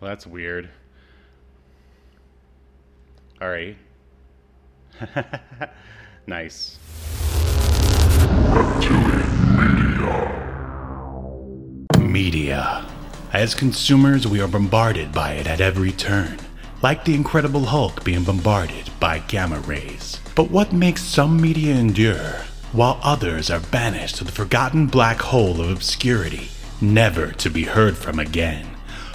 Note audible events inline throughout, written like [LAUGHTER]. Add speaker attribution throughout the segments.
Speaker 1: Well, that's weird. All right. [LAUGHS] nice. Media. As consumers, we are bombarded by it at every turn, like the Incredible Hulk being bombarded by gamma rays. But what makes some media endure, while others are banished to the forgotten black hole of obscurity, never to be heard from again?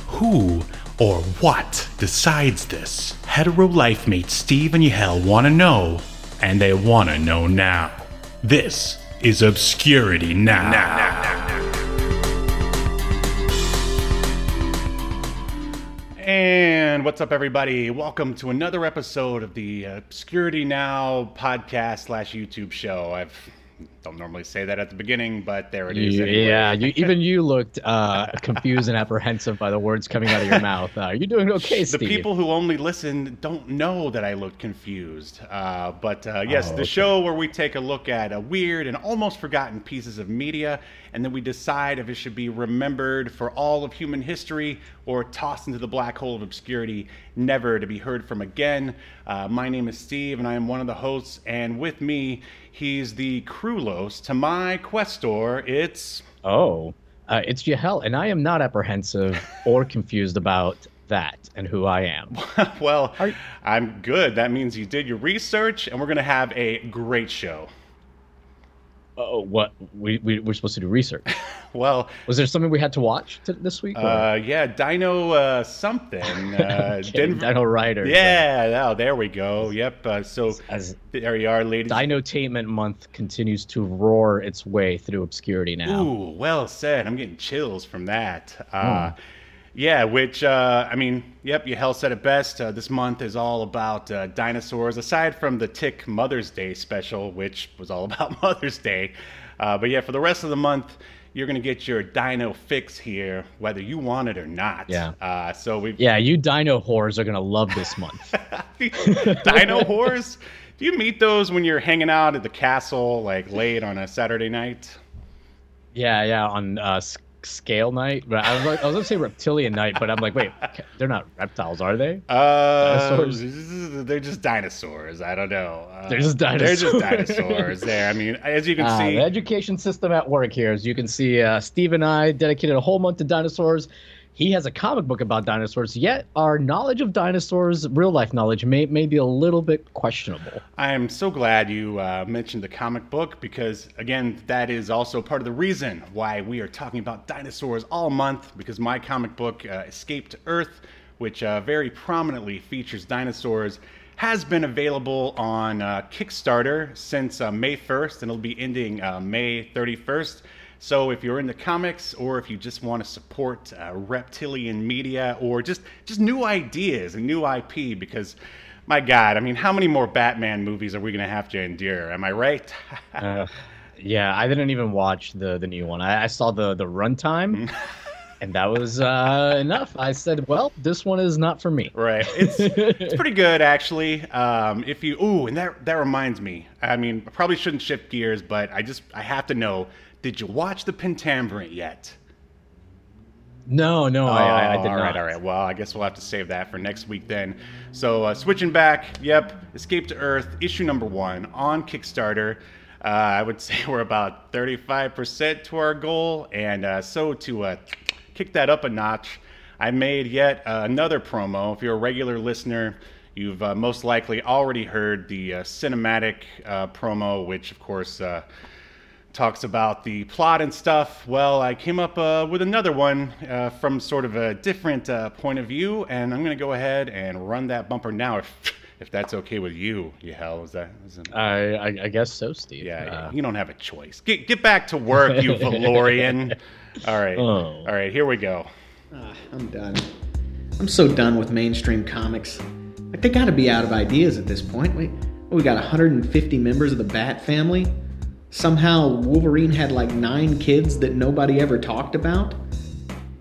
Speaker 1: Who or what decides this? Hetero life mates Steve and Yahel want to know, and they want to know now. This is Obscurity Now. And what's up, everybody? Welcome to another episode of the Obscurity Now podcast slash YouTube show. I've don't normally say that at the beginning, but there it is. Anyway.
Speaker 2: Yeah, you, [LAUGHS] even you looked uh, confused and apprehensive by the words coming out of your [LAUGHS] mouth. Uh, you're doing okay, Steve.
Speaker 1: the people who only listen don't know that I look confused. Uh, but uh, yes,
Speaker 2: Oh,
Speaker 1: the
Speaker 2: okay.
Speaker 1: show where we take a look at a weird and almost forgotten pieces of media, and then we decide if it should be remembered for all of human history or tossed into the black hole of obscurity, never to be heard from again. Uh, my name is Steve, and I am one of the hosts. And with me, he's the Krulos. To my Questar, it's.
Speaker 2: Oh, uh, it's Yahel, and I am not apprehensive or confused about that and who I am. [LAUGHS]
Speaker 1: well,
Speaker 2: Are-
Speaker 1: I'm good. That means you did your research, and we're going to have a great show.
Speaker 2: Oh, what we, we we're supposed to do research. [LAUGHS]
Speaker 1: Well,
Speaker 2: Was there something we had to watch t- this week?
Speaker 1: uh, yeah, Dino uh, something. [LAUGHS] Uh,
Speaker 2: Okay,
Speaker 1: Denver.
Speaker 2: Dino Riders.
Speaker 1: Yeah, oh, there we go. Yep. Uh, so
Speaker 2: As
Speaker 1: there you are, ladies.
Speaker 2: Dinotainment Month continues to roar its way through obscurity now.
Speaker 1: Ooh, well said. I'm getting chills from that. Uh, Yeah, which, uh, I mean, yep, Yahel said it best. Uh, this month is all about uh, dinosaurs, aside from the Tick Mother's Day special, which was all [LAUGHS] about Mother's Day. Uh, but yeah, for the rest of the month, you're going to get your dino fix here, whether you want it or not.
Speaker 2: Yeah.
Speaker 1: Uh, so we've.
Speaker 2: Yeah, you dino whores are gonna love this month. [LAUGHS]
Speaker 1: dino whores? Do you meet those when you're hanging out at the castle, like late on a Saturday night?
Speaker 2: Yeah, yeah, on uh, scale night. But I was like, I was gonna say reptilian night, but I'm like, wait, they're not reptiles, are they?
Speaker 1: Uh, [LAUGHS] They're just dinosaurs. I don't know. Uh,
Speaker 2: They're just dinosaurs.
Speaker 1: They're just
Speaker 2: dinosaurs.
Speaker 1: there. I mean, as you can
Speaker 2: Uh,
Speaker 1: see,
Speaker 2: the education system at work here, as you can see, uh, Steve and I dedicated a whole month to dinosaurs. He has a comic book about dinosaurs, yet our knowledge of dinosaurs, real life knowledge, may, may be a little bit questionable.
Speaker 1: I am so glad you uh, mentioned the comic book because, again, that is also part of the reason why we are talking about dinosaurs all month. Because my comic book, uh, Escape to Earth, which uh, very prominently features dinosaurs, has been available on uh, Kickstarter since uh, May 1st, and it'll be ending uh, May 31st. So if you're into comics, or if you just want to support uh, reptilian media, or just just new ideas and new IP, because my God, I mean, how many more Batman movies are we going to have to endure? Am I right? [LAUGHS]
Speaker 2: Uh, yeah, I didn't even watch the the new one. I, I saw the the runtime, and that was uh, enough. I said, well, this one is not for me.
Speaker 1: right. It's it's pretty good actually. Um, if you ooh, and that that reminds me. I mean, I probably shouldn't shift gears, but I just I have to know. Did you watch the Pentaverate yet?
Speaker 2: No, no, I, I, I did
Speaker 1: all
Speaker 2: not.
Speaker 1: right, all right. Well, I guess we'll have to save that for next week then. So, uh, switching back, yep, Escape to Earth, issue number one on Kickstarter. Uh, I would [LAUGHS] say we're about 35% to our goal. And uh, so, to uh, kick that up a notch, I made yet uh, another promo. If you're a regular listener, you've uh, most likely already heard the uh, cinematic uh, promo, which, of course, uh, talks about the plot and stuff. Well, I came up uh, with another one uh, from sort of a different uh, point of view, and I'm going to go ahead and run that bumper now, if if that's okay with you. Yahel, is that? Is it,
Speaker 2: I, I, I guess so, Steve.
Speaker 1: yeah,
Speaker 2: Uh,
Speaker 1: you don't have a choice. Get get back to work, you [LAUGHS] Valorian. All right,
Speaker 2: Oh.
Speaker 1: all right, here we go.
Speaker 3: Ah, I'm done. I'm so done with mainstream comics. Like they gotta be out of ideas at this point. We we got 150 members of the Bat family. Somehow Wolverine had like nine kids that nobody ever talked about.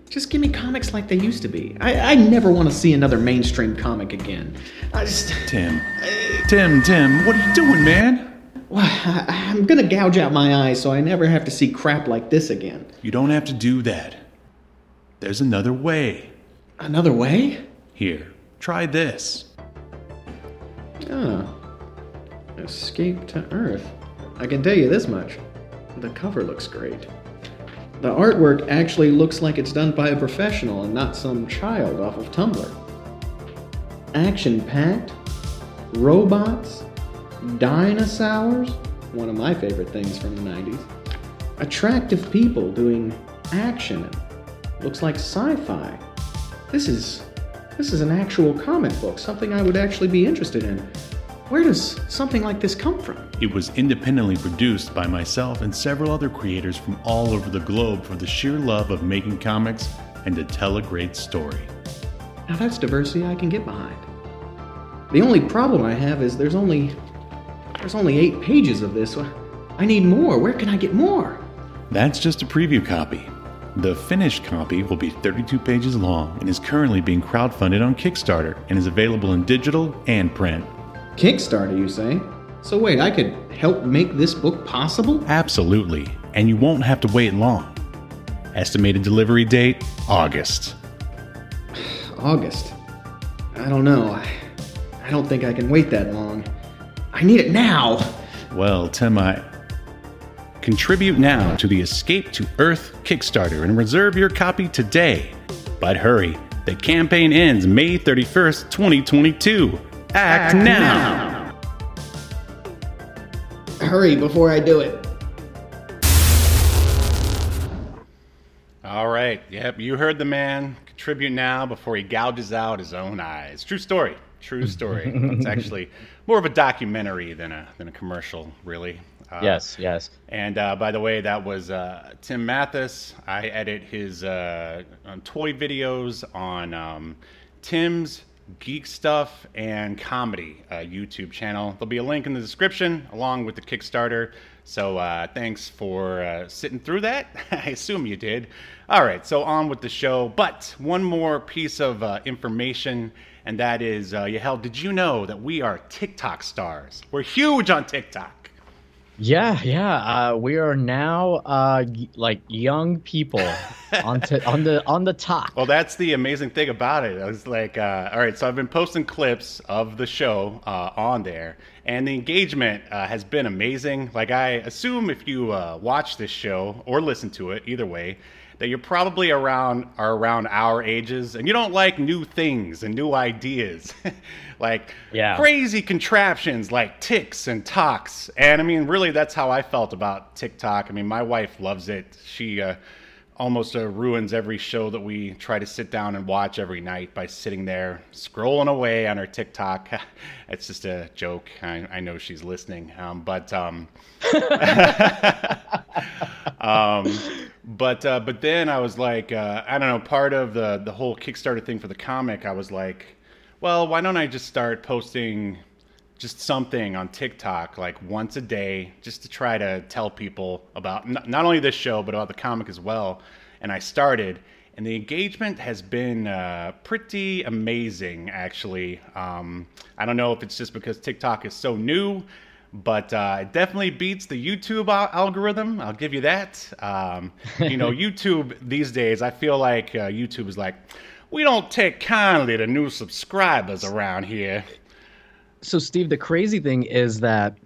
Speaker 3: Just give me comics like they used to be. I, I never want to see another mainstream comic again. I just.
Speaker 1: Tim, Tim, Tim, what are you doing, man?
Speaker 3: Well, I, I'm gonna gouge out my eyes so I never have to see crap like this again.
Speaker 1: You don't have to do that. There's another way.
Speaker 3: Another way?
Speaker 1: Here, try this.
Speaker 3: Ah. Escape to Earth. I can tell you this much. The cover looks great. The artwork actually looks like it's done by a professional and not some child off of Tumblr. Action packed, robots, dinosaurs, one of my favorite things from the 90s, attractive people doing action. Looks like sci fi. This is. This is an actual comic book, something I would actually be interested in. Where does something like this come from?
Speaker 1: It was independently produced by myself and several other creators from all over the globe for the sheer love of making comics and to tell a great story.
Speaker 3: Now that's diversity I can get behind. The only problem I have is there's only there's only 8 pages of this. I need more. Where can I get more?
Speaker 1: That's just a preview copy. The finished copy will be 32 pages long and is currently being crowdfunded on Kickstarter and is available in digital and print.
Speaker 3: Kickstarter, you say? So wait, I could help make this book possible?
Speaker 1: Absolutely, and you won't have to wait long. Estimated delivery date August. [SIGHS]
Speaker 3: August. I don't know. I, don't think I can wait that long. I need it now.
Speaker 1: Well, Tim, I contribute now to the Escape to Earth Kickstarter and reserve your copy today. But hurry, the campaign ends May 31st, 2022. Act, Act now. now.
Speaker 3: Hurry before I do it.
Speaker 1: All right. Yep, you heard the man. Contribute now before he gouges out his own eyes. True story. True story. [LAUGHS] it's actually more of a documentary than a than a commercial, really.
Speaker 2: Uh, yes, yes.
Speaker 1: And uh, by the way, that was uh, Tim Mathis. I edit his uh, toy videos on um, Tim's Geek Stuff and Comedy uh, YouTube channel. There'll be a link in the description along with the Kickstarter. So uh, thanks for uh, sitting through that. [LAUGHS] I assume you did. All right, so on with the show. But one more piece of information and that is, uh, Yahel, did you know that we are TikTok stars? We're huge on TikTok.
Speaker 2: Yeah, yeah. Uh, we are now uh, like young people on [LAUGHS] on the on the top.
Speaker 1: Well, that's the amazing thing about it. I was like, uh, all right, so I've been posting clips of the show uh, on there, and the engagement uh, has been amazing. Like I assume if you uh, watch this show or listen to it, either way, that you're probably around are around our ages and you don't like new things and new ideas. [LAUGHS] Like yeah. crazy contraptions like ticks and talks and i mean really that's how i felt about tiktok. I mean my wife loves it. She uh, almost uh, ruins every show that we try to sit down and watch every night by sitting there scrolling away on her tiktok. [LAUGHS] It's just a joke. I, I know she's listening. Um, but um, [LAUGHS] um, but uh, but then I was like, uh, I don't know, part of the the whole Kickstarter thing for the comic, I was like, well, why don't I just start posting just something on TikTok like once a day, just to try to tell people about n- not only this show but about the comic as well. And I started, and the engagement has been uh, pretty amazing, actually. Um, I don't know if it's just because TikTok is so new but uh, it definitely beats the YouTube algorithm. I'll give you that. Um, you know, [LAUGHS] YouTube these days, I feel like uh, YouTube is like, we don't take kindly to new subscribers around here.
Speaker 2: So, Steve, the crazy thing is that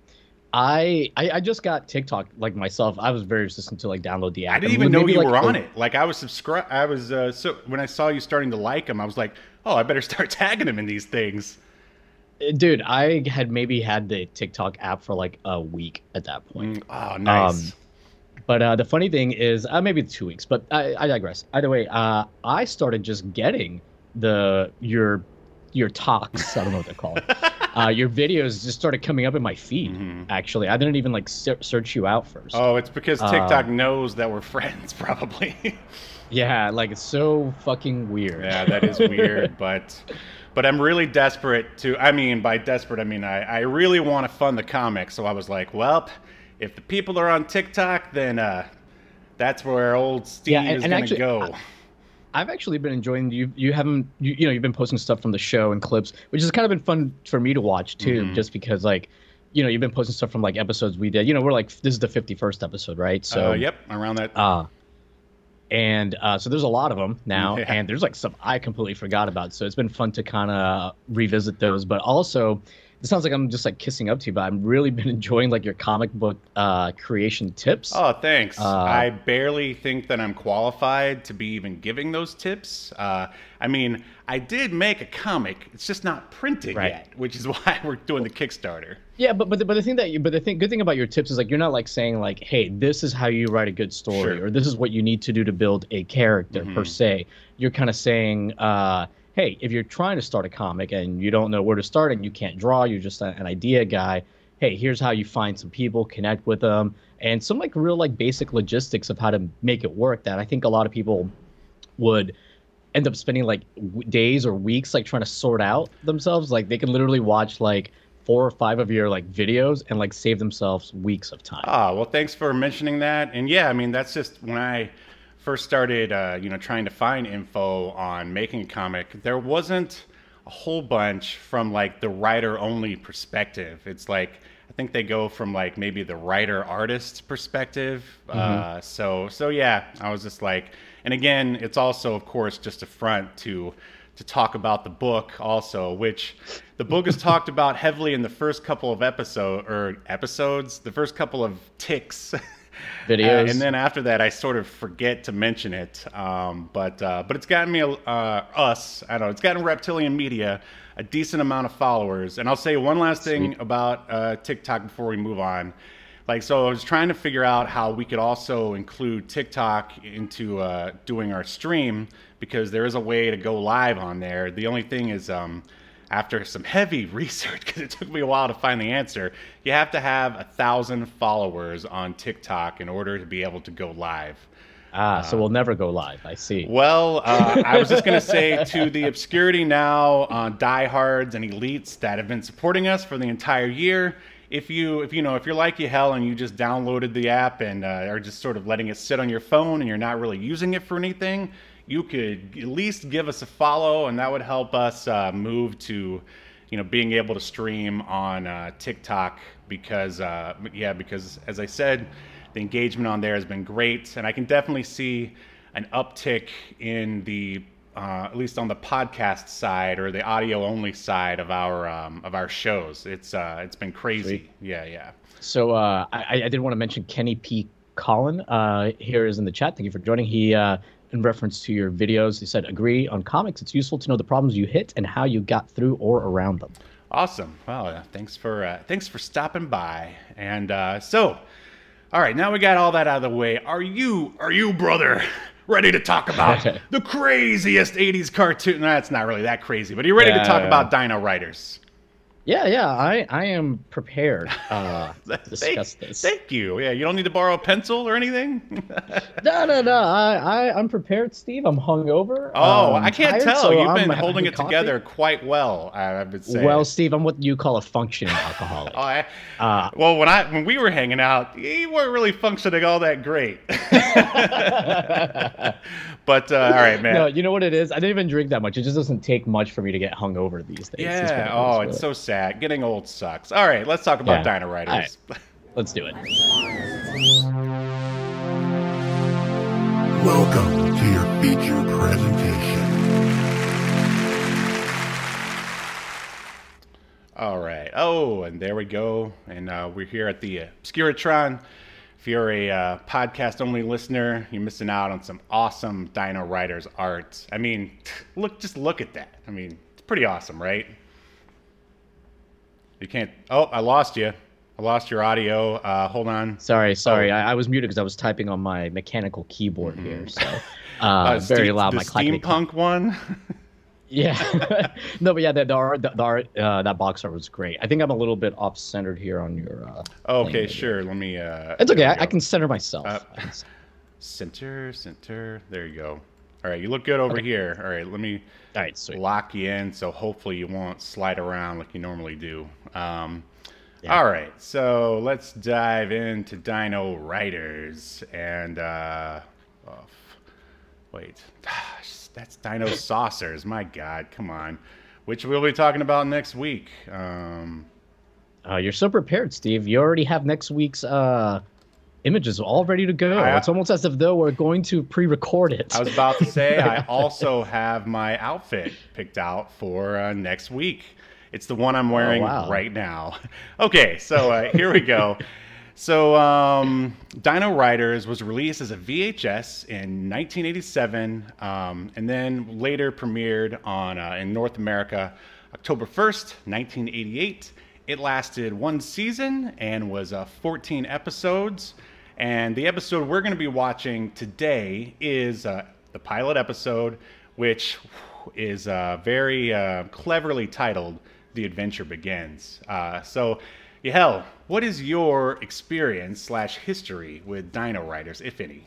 Speaker 2: I, I, I just got TikTok like myself. I was very resistant to like download the app.
Speaker 1: I didn't even know you like, were on it. Like I was subscribed. I was uh, so when I saw you starting to like them, I was like, oh, I better start [LAUGHS] tagging them in these things.
Speaker 2: Dude, I had maybe had the TikTok app for like a week at that point.
Speaker 1: Mm, oh, nice. Um,
Speaker 2: but uh, the funny thing is, uh, maybe two weeks. But I, I digress. Either way, uh, I started just getting the your your talks. I don't know what they're called. [LAUGHS] uh, your videos just started coming up in my feed. Mm-hmm. Actually, I didn't even like search you out first.
Speaker 1: Oh, it's because TikTok um, knows that we're [LAUGHS] friends, probably.
Speaker 2: yeah, like it's so fucking weird.
Speaker 1: Yeah, that is weird, [LAUGHS] but but I'm really desperate to. I mean, by desperate, I mean I, I really want to fund the comic. So I was like, well, if the people are on TikTok, then uh, that's where old Steve yeah, and, is going to go.
Speaker 2: I, have actually been enjoying you. You haven't, you, you know, you've been posting stuff from the show and clips, which has kind of been fun for me to watch too, mm-hmm. just because like you know, you've been posting stuff from like episodes we did. You know, we're like this is the 51st episode, right? So,
Speaker 1: uh, yep, around that.
Speaker 2: Uh, and uh, so there's a lot of them now, [LAUGHS]
Speaker 1: Yeah.
Speaker 2: and there's like some I completely forgot about. So it's been fun to kind of revisit those. But also, it sounds like I'm just like kissing up to you, but I've really [LAUGHS] been enjoying like your comic book uh, creation tips.
Speaker 1: Oh, thanks.
Speaker 2: Uh,
Speaker 1: I barely think that I'm qualified to be even giving those tips. Uh, I mean, I did make a comic. It's just not printed
Speaker 2: Right.
Speaker 1: yet, which is [LAUGHS] why we're doing the Kickstarter.
Speaker 2: Yeah, but but the, but the thing that you but the thing good thing about your tips is like you're not like saying like hey this is how you write a good story
Speaker 1: Sure.
Speaker 2: or this is what you need to do to build a character per
Speaker 1: Mhm.
Speaker 2: se. You're kind of saying uh hey if you're trying to start a comic and you don't know where to start and you can't draw you're just a, an idea guy. Hey, here's how you find some people, connect with them, and some like real like basic logistics of how to make it work that I think a lot of people would end up spending like w- days or weeks like trying to sort out themselves like they can literally watch like four or five of your like videos and like save themselves weeks of time
Speaker 1: Ah, well, thanks for mentioning that. And yeah, I mean, that's just when I first started, uh, you know, trying to find info on making a comic, there wasn't a whole bunch from like the writer only perspective. It's like, I think they go from like maybe the writer artist perspective. Uh, so, so yeah, I was just like, and again, it's also, of course, just a front to to talk about the book also, which the book is talked about heavily in the first couple of episode or episodes, the first couple of ticks. [LAUGHS]
Speaker 2: Videos.
Speaker 1: Uh, and then after that, I sort of forget to mention it. Um, but uh, but it's gotten me uh, us. I don't know. It's gotten Reptilian Media a decent amount of followers. And I'll say one last thing about uh, TikTok before we move on. Like so, I was trying to figure out how we could also include TikTok into uh, doing our stream because there is a way to go live on there. The only thing is, um, after some heavy [LAUGHS] research, because it took me a while to find the answer, you have to have a thousand followers on TikTok in order to be able to go live.
Speaker 2: ah so we'll never go live i see
Speaker 1: Well, uh, I was just going to say [LAUGHS] to the obscurity now, uh, diehards and elites that have been supporting us for the entire year. If you, if you know, if you're like Yahel and you just downloaded the app and uh, are just sort of letting it sit on your phone and you're not really using it for anything, you could at least give us a follow, and that would help us uh, move to, you know, being able to stream on uh, TikTok because, uh, yeah, because as I said, the engagement on there has been great, and I can definitely see an uptick in the uh, at least on the podcast side or the audio only side of our um, of our shows. It's uh, it's been crazy.
Speaker 2: Sweet.
Speaker 1: Yeah, yeah.
Speaker 2: so uh i i did want to mention kenny p collin uh here is in the chat thank you for joining he uh in reference to your videos he said agree on comics it's useful to know the problems you hit and how you got through or around them
Speaker 1: Awesome. Well, uh, thanks for uh, thanks for stopping by. And uh, so, all right, now we got all that out of the way. Are you are you brother ready to talk about [LAUGHS] the craziest '80s cartoon? No, it's not really that crazy, but are you ready to talk
Speaker 2: yeah.
Speaker 1: about Dino Riders?
Speaker 2: Yeah yeah i i am prepared [LAUGHS] uh to
Speaker 1: Thank-
Speaker 2: discuss this
Speaker 1: Thank you. Yeah, you don't need to borrow a pencil or anything. [LAUGHS]
Speaker 2: No, no, no. I, I, I'm prepared, Steve. I'm hungover.
Speaker 1: oh,
Speaker 2: um,
Speaker 1: I can't
Speaker 2: tired,
Speaker 1: tell.
Speaker 2: so
Speaker 1: You've
Speaker 2: I'm
Speaker 1: been holding it
Speaker 2: coffee.
Speaker 1: together quite well. I I would say.
Speaker 2: Well, Steve, I'm what you call a functioning [LAUGHS] alcoholic.
Speaker 1: Oh, I,
Speaker 2: Uh,
Speaker 1: well, when I when we were hanging out, you weren't really functioning all that great. But uh, all right, man.
Speaker 2: no, you know what it is? I didn't even drink that much. It just doesn't take much for me to get hungover these days.
Speaker 1: Yeah.
Speaker 2: it
Speaker 1: Oh,
Speaker 2: is,
Speaker 1: it's
Speaker 2: really.
Speaker 1: so sad. Getting old sucks. All right, let's talk about
Speaker 2: Yeah.
Speaker 1: Dino Riders.
Speaker 2: Let's do it.
Speaker 4: Welcome to your feature presentation.
Speaker 1: All right. Oh, and there we go. And uh, we're here at the Obscuratron. If you're a uh, podcast only listener, you're missing out on some awesome Dino Riders art. I mean, [LAUGHS] look, just look at that. I mean, it's pretty awesome, right? You can't. Oh, I lost you. I lost your audio. Uh, hold on.
Speaker 2: Sorry, sorry.
Speaker 1: Oh.
Speaker 2: I, I was muted because I was typing on my mechanical keyboard
Speaker 1: Mm-hmm.
Speaker 2: here. So [LAUGHS] uh,
Speaker 1: Ste-
Speaker 2: very loud.
Speaker 1: The
Speaker 2: My clackety
Speaker 1: steampunk one. [LAUGHS]
Speaker 2: Yeah. [LAUGHS] no, but yeah, the, the art, the, the art, uh, that box art was great. I think I'm a little bit off centered here on your. Uh,
Speaker 1: okay, sure. Let me. Uh,
Speaker 2: it's okay. I, I can center myself.
Speaker 1: Uh,
Speaker 2: can
Speaker 1: Center, center. There you go. All right, you look good over
Speaker 2: Okay.
Speaker 1: here. All right, let me
Speaker 2: All right, sweet.
Speaker 1: lock you in so hopefully you won't slide around like you normally do. Um,
Speaker 2: Yeah.
Speaker 1: All right, so let's dive into Dino Riders and uh, oh, wait, [SIGHS] Gosh, that's Dino Saucers. My God, come on. Which we'll be talking about next week. Um,
Speaker 2: Uh, you're so prepared, Steve. You already have next week's uh, images all ready to go.
Speaker 1: I-
Speaker 2: it's almost as if though we're going to pre-record it.
Speaker 1: I was about to say, I [LAUGHS] also have my outfit picked out for uh, next week. It's the one I'm wearing
Speaker 2: wow.
Speaker 1: right now. [LAUGHS] Okay, so uh, here we go. [LAUGHS] So, um, Dino Riders was released as a VHS in 1987, um, and then later premiered on uh, in North America October 1st, 1988. It lasted one season and was uh, 14 episodes. And the episode we're going to be watching today is uh, the pilot episode, which is uh, very uh, cleverly titled "The Adventure Begins." Uh, so, Yahel, what is your experience slash history with Dino Riders, if any?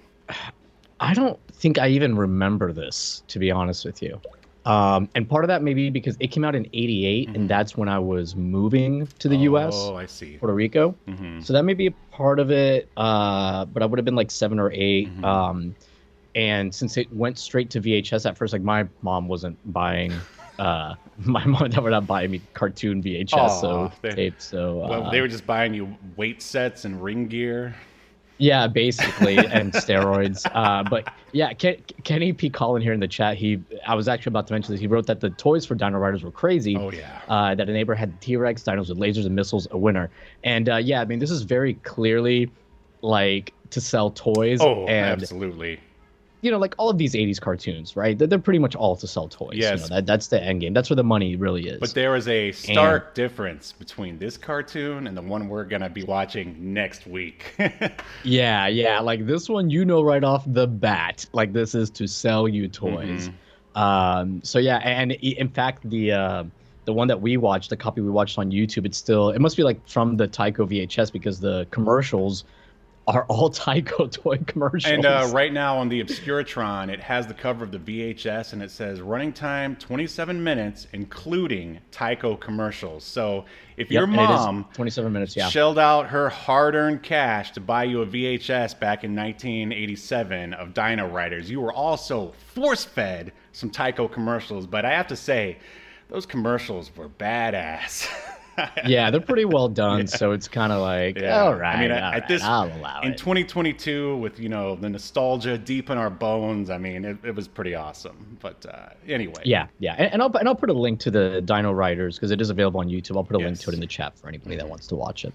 Speaker 2: I don't think I even remember this, to be honest with you. Um, and part of that maybe because it came out in '88, and that's when I was moving to the U.S.
Speaker 1: Oh, I see.
Speaker 2: Puerto Rico.
Speaker 1: Mhm.
Speaker 2: So that may be a part of it. Uh, but I would have been like seven or 8
Speaker 1: Mhm.
Speaker 2: Um, and since it went straight to VHS at first, like my mom wasn't buying. Uh, [LAUGHS] my mom and dad were not buying me cartoon VHS so
Speaker 1: they-
Speaker 2: tape. So uh,
Speaker 1: Well, they were just buying you weight sets and ring gear.
Speaker 2: yeah, basically, [LAUGHS] and steroids. Uh, but yeah, Ken, Kenny P. Collin here in the chat. He, I was actually about to mention this. He wrote that the toys for Dino Riders were crazy.
Speaker 1: Oh yeah.
Speaker 2: uh, that a neighbor had T-Rex dinos with lasers and missiles, a winner. And uh, yeah, I mean, this is very clearly like to sell toys.
Speaker 1: Oh,
Speaker 2: and
Speaker 1: absolutely.
Speaker 2: You know, like all of these '80s cartoons, right? They're, they're pretty much all to sell toys. you
Speaker 1: Yes.
Speaker 2: know, that, that's the end game. That's where the money really is.
Speaker 1: But there is a stark difference between this cartoon and the one we're gonna be watching next week. [LAUGHS]
Speaker 2: yeah, yeah, like this one, you know, right off the bat, like this is to sell you toys.
Speaker 1: Mhm.
Speaker 2: Um, so yeah, and in fact, the uh, the one that we watched, the copy we watched on YouTube, it's still it must be like from the Tyco VHS because the commercials are [LAUGHS] all Tyco toy commercials.
Speaker 1: and uh, right now on the Obscuratron, it has the cover of the VHS and it says running time 27 minutes, including Tyco commercials. So if
Speaker 2: Yep,
Speaker 1: your mom
Speaker 2: 27 minutes, yeah.
Speaker 1: shelled out her hard-earned cash to buy you a VHS back in 1987 of Dino Riders, you were also force-fed some Tyco commercials. But I have to say, those commercials were badass. [LAUGHS] [LAUGHS]
Speaker 2: yeah, they're pretty well done. So it's kind of like,
Speaker 1: Yeah.
Speaker 2: all right,
Speaker 1: I mean, at
Speaker 2: right,
Speaker 1: this
Speaker 2: I'll allow
Speaker 1: in
Speaker 2: it.
Speaker 1: 2022, with you know the nostalgia deep in our bones, I mean, it, it was pretty awesome. But uh, anyway,
Speaker 2: yeah, yeah, and, and I'll and I'll put a link to the Dino Riders because it is available on YouTube. I'll put a link to it in the chat for anybody that wants to watch it.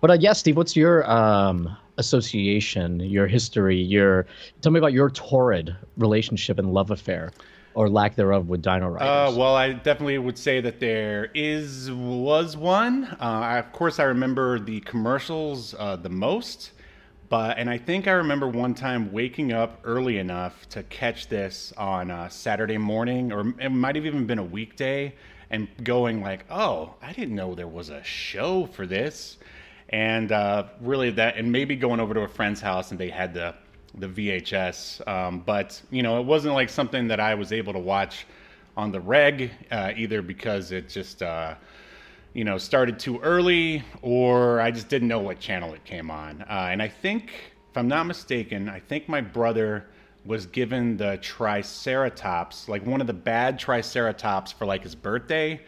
Speaker 2: But uh, yeah, Steve, what's your um, association, your history, your tell me about your torrid relationship and love affair, or lack thereof, with Dino
Speaker 1: Uh,
Speaker 2: Riders?
Speaker 1: well, I definitely would say that there is was one. Uh, I, of course, I remember the commercials uh, the most, but and I think I remember one time waking up early enough to catch this on uh, Saturday morning, or it might have even been a weekday, and going like, "Oh, I didn't know there was a show for this," and uh, really that, and maybe going over to a friend's house and they had the the VHS. Um, but you know, it wasn't like something that I was able to watch on the reg, uh, either because it just uh, you know started too early, or I just didn't know what channel it came on. Uh, and I think, if I'm not mistaken, I think my brother was given the Triceratops, like one of the bad Triceratops, for like his birthday.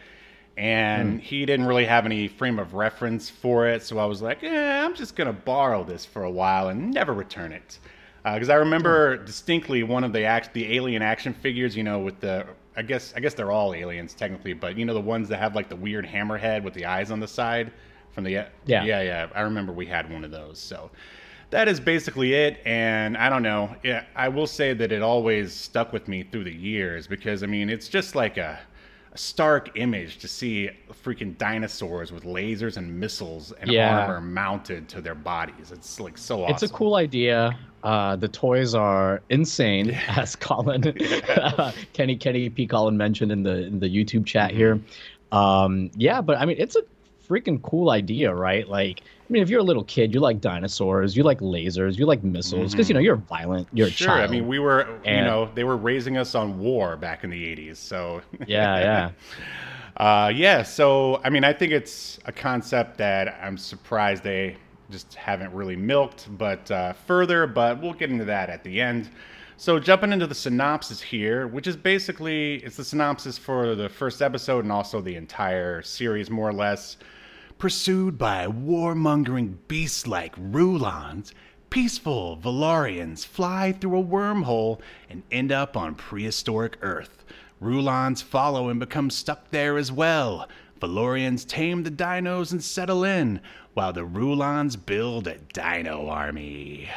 Speaker 1: And he didn't really have any frame of reference for it, so I was like, "Yeah, I'm just gonna borrow this for a while and never return it." Uh, because I remember hmm. distinctly one of the act the alien action figures, you know, with the I guess I guess they're all aliens technically, but you know the ones that have like the weird hammerhead with the eyes on the side from the
Speaker 2: Yeah.
Speaker 1: yeah yeah I remember we had one of those. So that is basically it, and I don't know. Yeah, I will say that it always stuck with me through the years because I mean it's just like a a stark image to see freaking dinosaurs with lasers and missiles and
Speaker 2: Yeah.
Speaker 1: armor mounted to their bodies. It's like so awesome.
Speaker 2: It's a cool idea. Uh, the toys are insane, [LAUGHS] as Colin, [LAUGHS] [LAUGHS] Kenny Kenny P. Colin mentioned in the in the YouTube chat here. Um, yeah, but I mean, it's a freaking cool idea, right? Like, I mean, if you're a little kid, you like dinosaurs, you like lasers, you like missiles, because you know you're violent, you're
Speaker 1: sure.
Speaker 2: a child.
Speaker 1: I mean, we were, you know, they were raising us on war back in the 80s. So,
Speaker 2: yeah, yeah.
Speaker 1: uh, yeah. So, I mean, I think it's a concept that I'm surprised they just haven't really milked, but uh, further. But we'll get into that at the end. So, jumping into the synopsis here, which is basically it's the synopsis for the first episode and also the entire series, more or less. Pursued by warmongering beasts like Rulons, peaceful Valorians fly through a wormhole and end up on prehistoric Earth. Rulons follow and become stuck there as well. Valorians tame the dinos and settle in, while the Rulons build a dino army.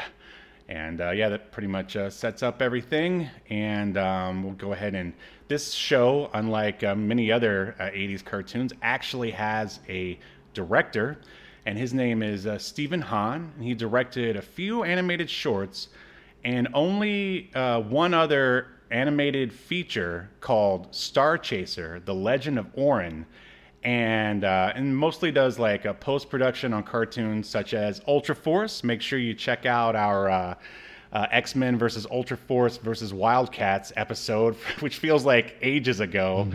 Speaker 1: And uh, yeah, that pretty much uh, sets up everything. And um, we'll go ahead and this show, unlike uh, many other uh, 80s cartoons, actually has a director, and his name is uh, Steven Hahn. And he directed a few animated shorts and only uh, one other animated feature called Starchaser: The Legend of Orin. And, uh, and mostly does like a post production on cartoons such as Ultra Force. Make sure you check out our uh, uh, X Men versus Ultra Force versus Wildcats episode, [LAUGHS] which feels like ages ago,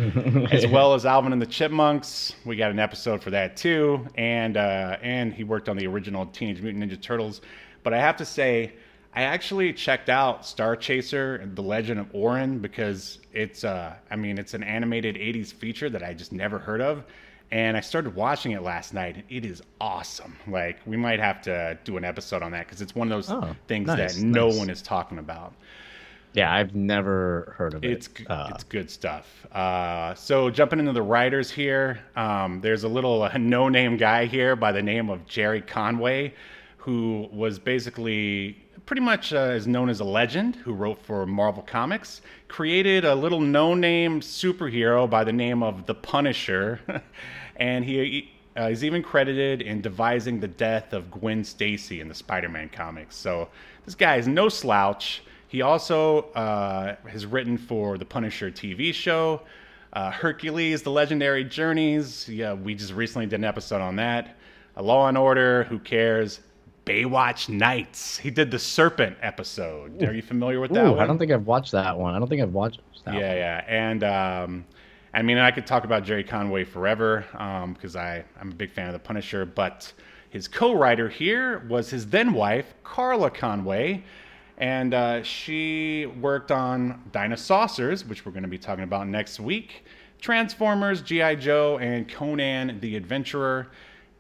Speaker 1: [LAUGHS] as well as Alvin and the Chipmunks. We got an episode for that too, and uh, and he worked on the original Teenage Mutant Ninja Turtles. But I have to say, I actually checked out Starchaser and The Legend of Orin because it's uh, I mean it's an animated 80s feature that I just never heard of and I started watching it last night, and it is awesome. Like we might have to do an episode on that because it's one of those
Speaker 2: Oh,
Speaker 1: things
Speaker 2: nice,
Speaker 1: that no
Speaker 2: nice.
Speaker 1: one is talking about.
Speaker 2: Yeah, I've never heard of it.
Speaker 1: It's
Speaker 2: Uh,
Speaker 1: it's good stuff. Uh, so jumping into the writers here, um, there's a little uh, [LAUGHS] no-name guy here by the name of Gerry Conway, who was basically pretty much uh, is known as a legend who wrote for Marvel Comics. Created a little no-name superhero by the name of the Punisher, [LAUGHS] and he. Uh, he's even credited in devising the death of Gwen Stacy in the Spider-Man comics. So this guy is no slouch. He also uh, has written for the Punisher TV show, uh, Hercules: The Legendary Journeys. Yeah, we just recently did an episode on that. A Law and Order. Who cares? Baywatch Nights. He did the Serpent episode. Are you familiar with that
Speaker 2: ooh,
Speaker 1: one?
Speaker 2: I don't think I've watched that one. I don't think I've watched that
Speaker 1: Yeah,
Speaker 2: one.
Speaker 1: yeah, and um, I mean, I could talk about Gerry Conway forever because I I'm a big fan of the Punisher. But his co-writer here was his then wife Carla Conway, and uh, she worked on Dinosaurs, which we're going to be talking about next week, Transformers, GI Joe, and Conan the Adventurer.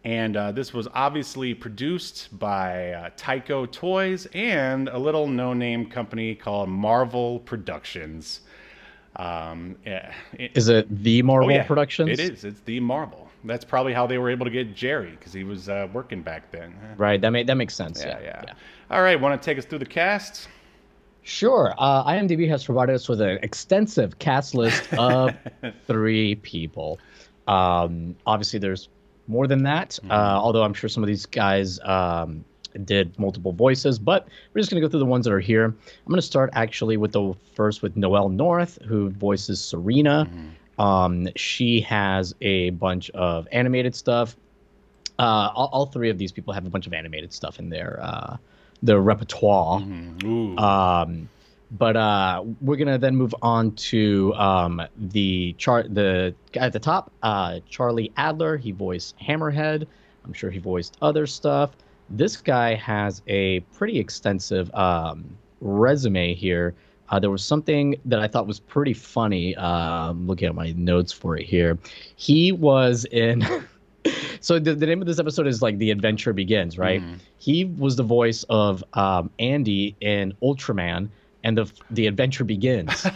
Speaker 1: And uh, this was obviously produced by uh, Tyco Toys and a little no-name company called Marvel Productions. Um, yeah, it-
Speaker 2: Is it the Marvel
Speaker 1: oh, yeah,
Speaker 2: Productions?
Speaker 1: It is. It's the Marvel. That's probably how they were able to get Gerry because he was uh, working back then.
Speaker 2: Right. That make that makes sense.
Speaker 1: Yeah,
Speaker 2: Yeah.
Speaker 1: yeah. All right, want to take us through the cast?
Speaker 2: Sure. Uh, IMDb has provided us with an extensive cast list of [LAUGHS] three people. Um, obviously, there's more than that, uh, although I'm sure some of these guys um, did multiple voices, but we're just going to go through the ones that are here. I'm going to start actually with the first with Noelle North, who voices Serena. Um, she has a bunch of animated stuff. Uh, all, all three of these people have a bunch of animated stuff in their uh, their repertoire.
Speaker 1: Ooh.
Speaker 2: Um, but uh, we're gonna then move on to um, the chart. The guy at the top, uh, Charlie Adler. He voiced Hammerhead. I'm sure he voiced other stuff. This guy has a pretty extensive um, resume here. Uh, there was something that I thought was pretty funny. Um, looking at my notes for it here, he was in. [LAUGHS] so the, the name of this episode is like the adventure begins, right? He was the voice of um, Andy in Ultraman, and the the adventure begins. [LAUGHS]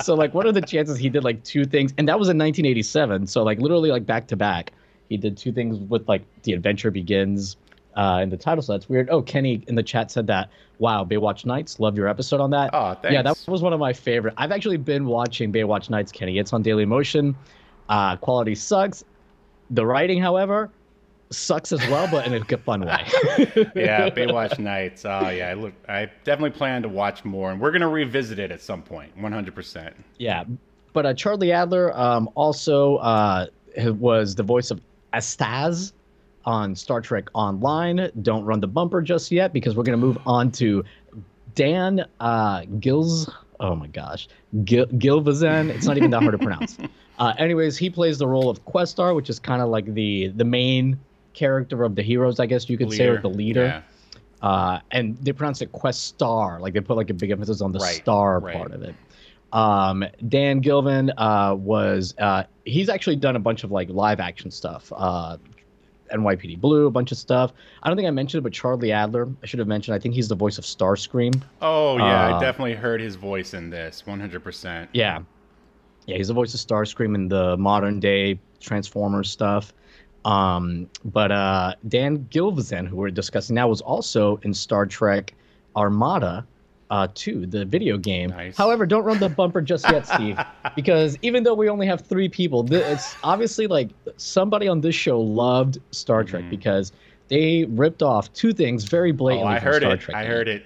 Speaker 2: [LAUGHS] so like, what are the chances he did like two things? And that was in 1987. So like, literally like back to back, he did two things with like the adventure begins. Uh, in the title, so that's weird. Oh, Kenny in the chat said that. Wow, Baywatch Nights, love your episode on that.
Speaker 1: Aw,
Speaker 2: Yeah, that was one of my favorite. I've actually been watching Baywatch Nights, Kenny. It's on Daily Motion. Uh, quality sucks. The writing, however, sucks as well, but in a good fun way. [LAUGHS]
Speaker 1: yeah, [LAUGHS] Baywatch Nights. Oh yeah, I look. I definitely plan to watch more, and we're gonna revisit it at some point. One hundred percent.
Speaker 2: Yeah, but uh, Charlie Adler um, also uh, was the voice of Astaz on Star Trek Online. Don't run the bumper just yet because we're going to move on to Dan uh, Gils. Oh my gosh, Gil- Gilvezan. It's not even that hard to pronounce. [LAUGHS] Uh, anyways, he plays the role of Questar, which is kind of like the the main character of the heroes, I guess you could say, or the leader.
Speaker 1: Yeah.
Speaker 2: Uh, and they pronounce it Questar, like they put like a big emphasis on the
Speaker 1: Right,
Speaker 2: star
Speaker 1: right.
Speaker 2: part of it. Um, Dan Gilvin uh, was uh, he's actually done a bunch of like live action stuff. Uh, NYPD Blue, a bunch of stuff. I don't think I mentioned it, but Charlie Adler, I should have mentioned. I think he's the voice of Starscream.
Speaker 1: Oh yeah, I
Speaker 2: Uh,
Speaker 1: definitely heard his voice in this, 100%.
Speaker 2: Yeah. Yeah, he's the voice of Starscream in the modern day Transformers stuff. Um, but uh, Dan Gilvezan, who we're discussing now, was also in Star Trek Armada uh, 2, the video game.
Speaker 1: Nice.
Speaker 2: However, don't run the bumper just yet, [LAUGHS] Steve, because even though we only have three people, th- it's obviously like somebody on this show loved Star Trek
Speaker 1: Mhm.
Speaker 2: because they ripped off two things very blatantly.
Speaker 1: Oh,
Speaker 2: blatantly.
Speaker 1: I
Speaker 2: from
Speaker 1: heard
Speaker 2: Star
Speaker 1: it.
Speaker 2: Trek
Speaker 1: I
Speaker 2: game.
Speaker 1: heard it.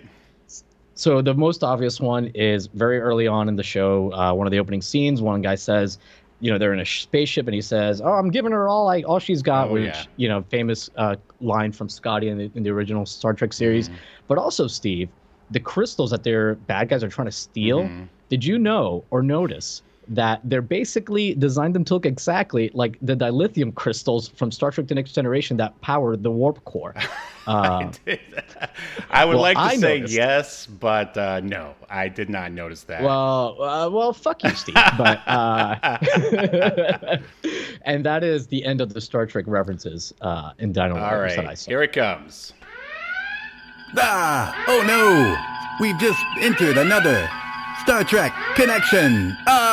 Speaker 2: So the most obvious one is very early on in the show. Uh, one of the opening scenes, one guy says, you know, they're in a spaceship, and he says, "Oh, I'm giving her all I all she's got,"
Speaker 1: Oh,
Speaker 2: which
Speaker 1: yeah.
Speaker 2: you know, famous uh, line from Scotty in the, in the original Star Trek series.
Speaker 1: Mhm.
Speaker 2: But also, Steve, the crystals that their bad guys are trying to steal.
Speaker 1: Mhm.
Speaker 2: Did you know or notice that they're basically designed them to look exactly like the dilithium crystals from Star Trek: The Next Generation that power the warp core? [LAUGHS] Uh,
Speaker 1: I would
Speaker 2: well,
Speaker 1: like to
Speaker 2: I
Speaker 1: say
Speaker 2: noticed.
Speaker 1: yes, but uh, no, I did not notice that.
Speaker 2: Well, uh, well, fuck you, Steve. But uh, [LAUGHS] and that is the end of the Star Trek references uh, in Dino
Speaker 1: All
Speaker 2: Riders that I
Speaker 1: right,
Speaker 2: saw.
Speaker 1: here it comes.
Speaker 4: Ah! Oh no! We've just entered another Star Trek connection. Ah!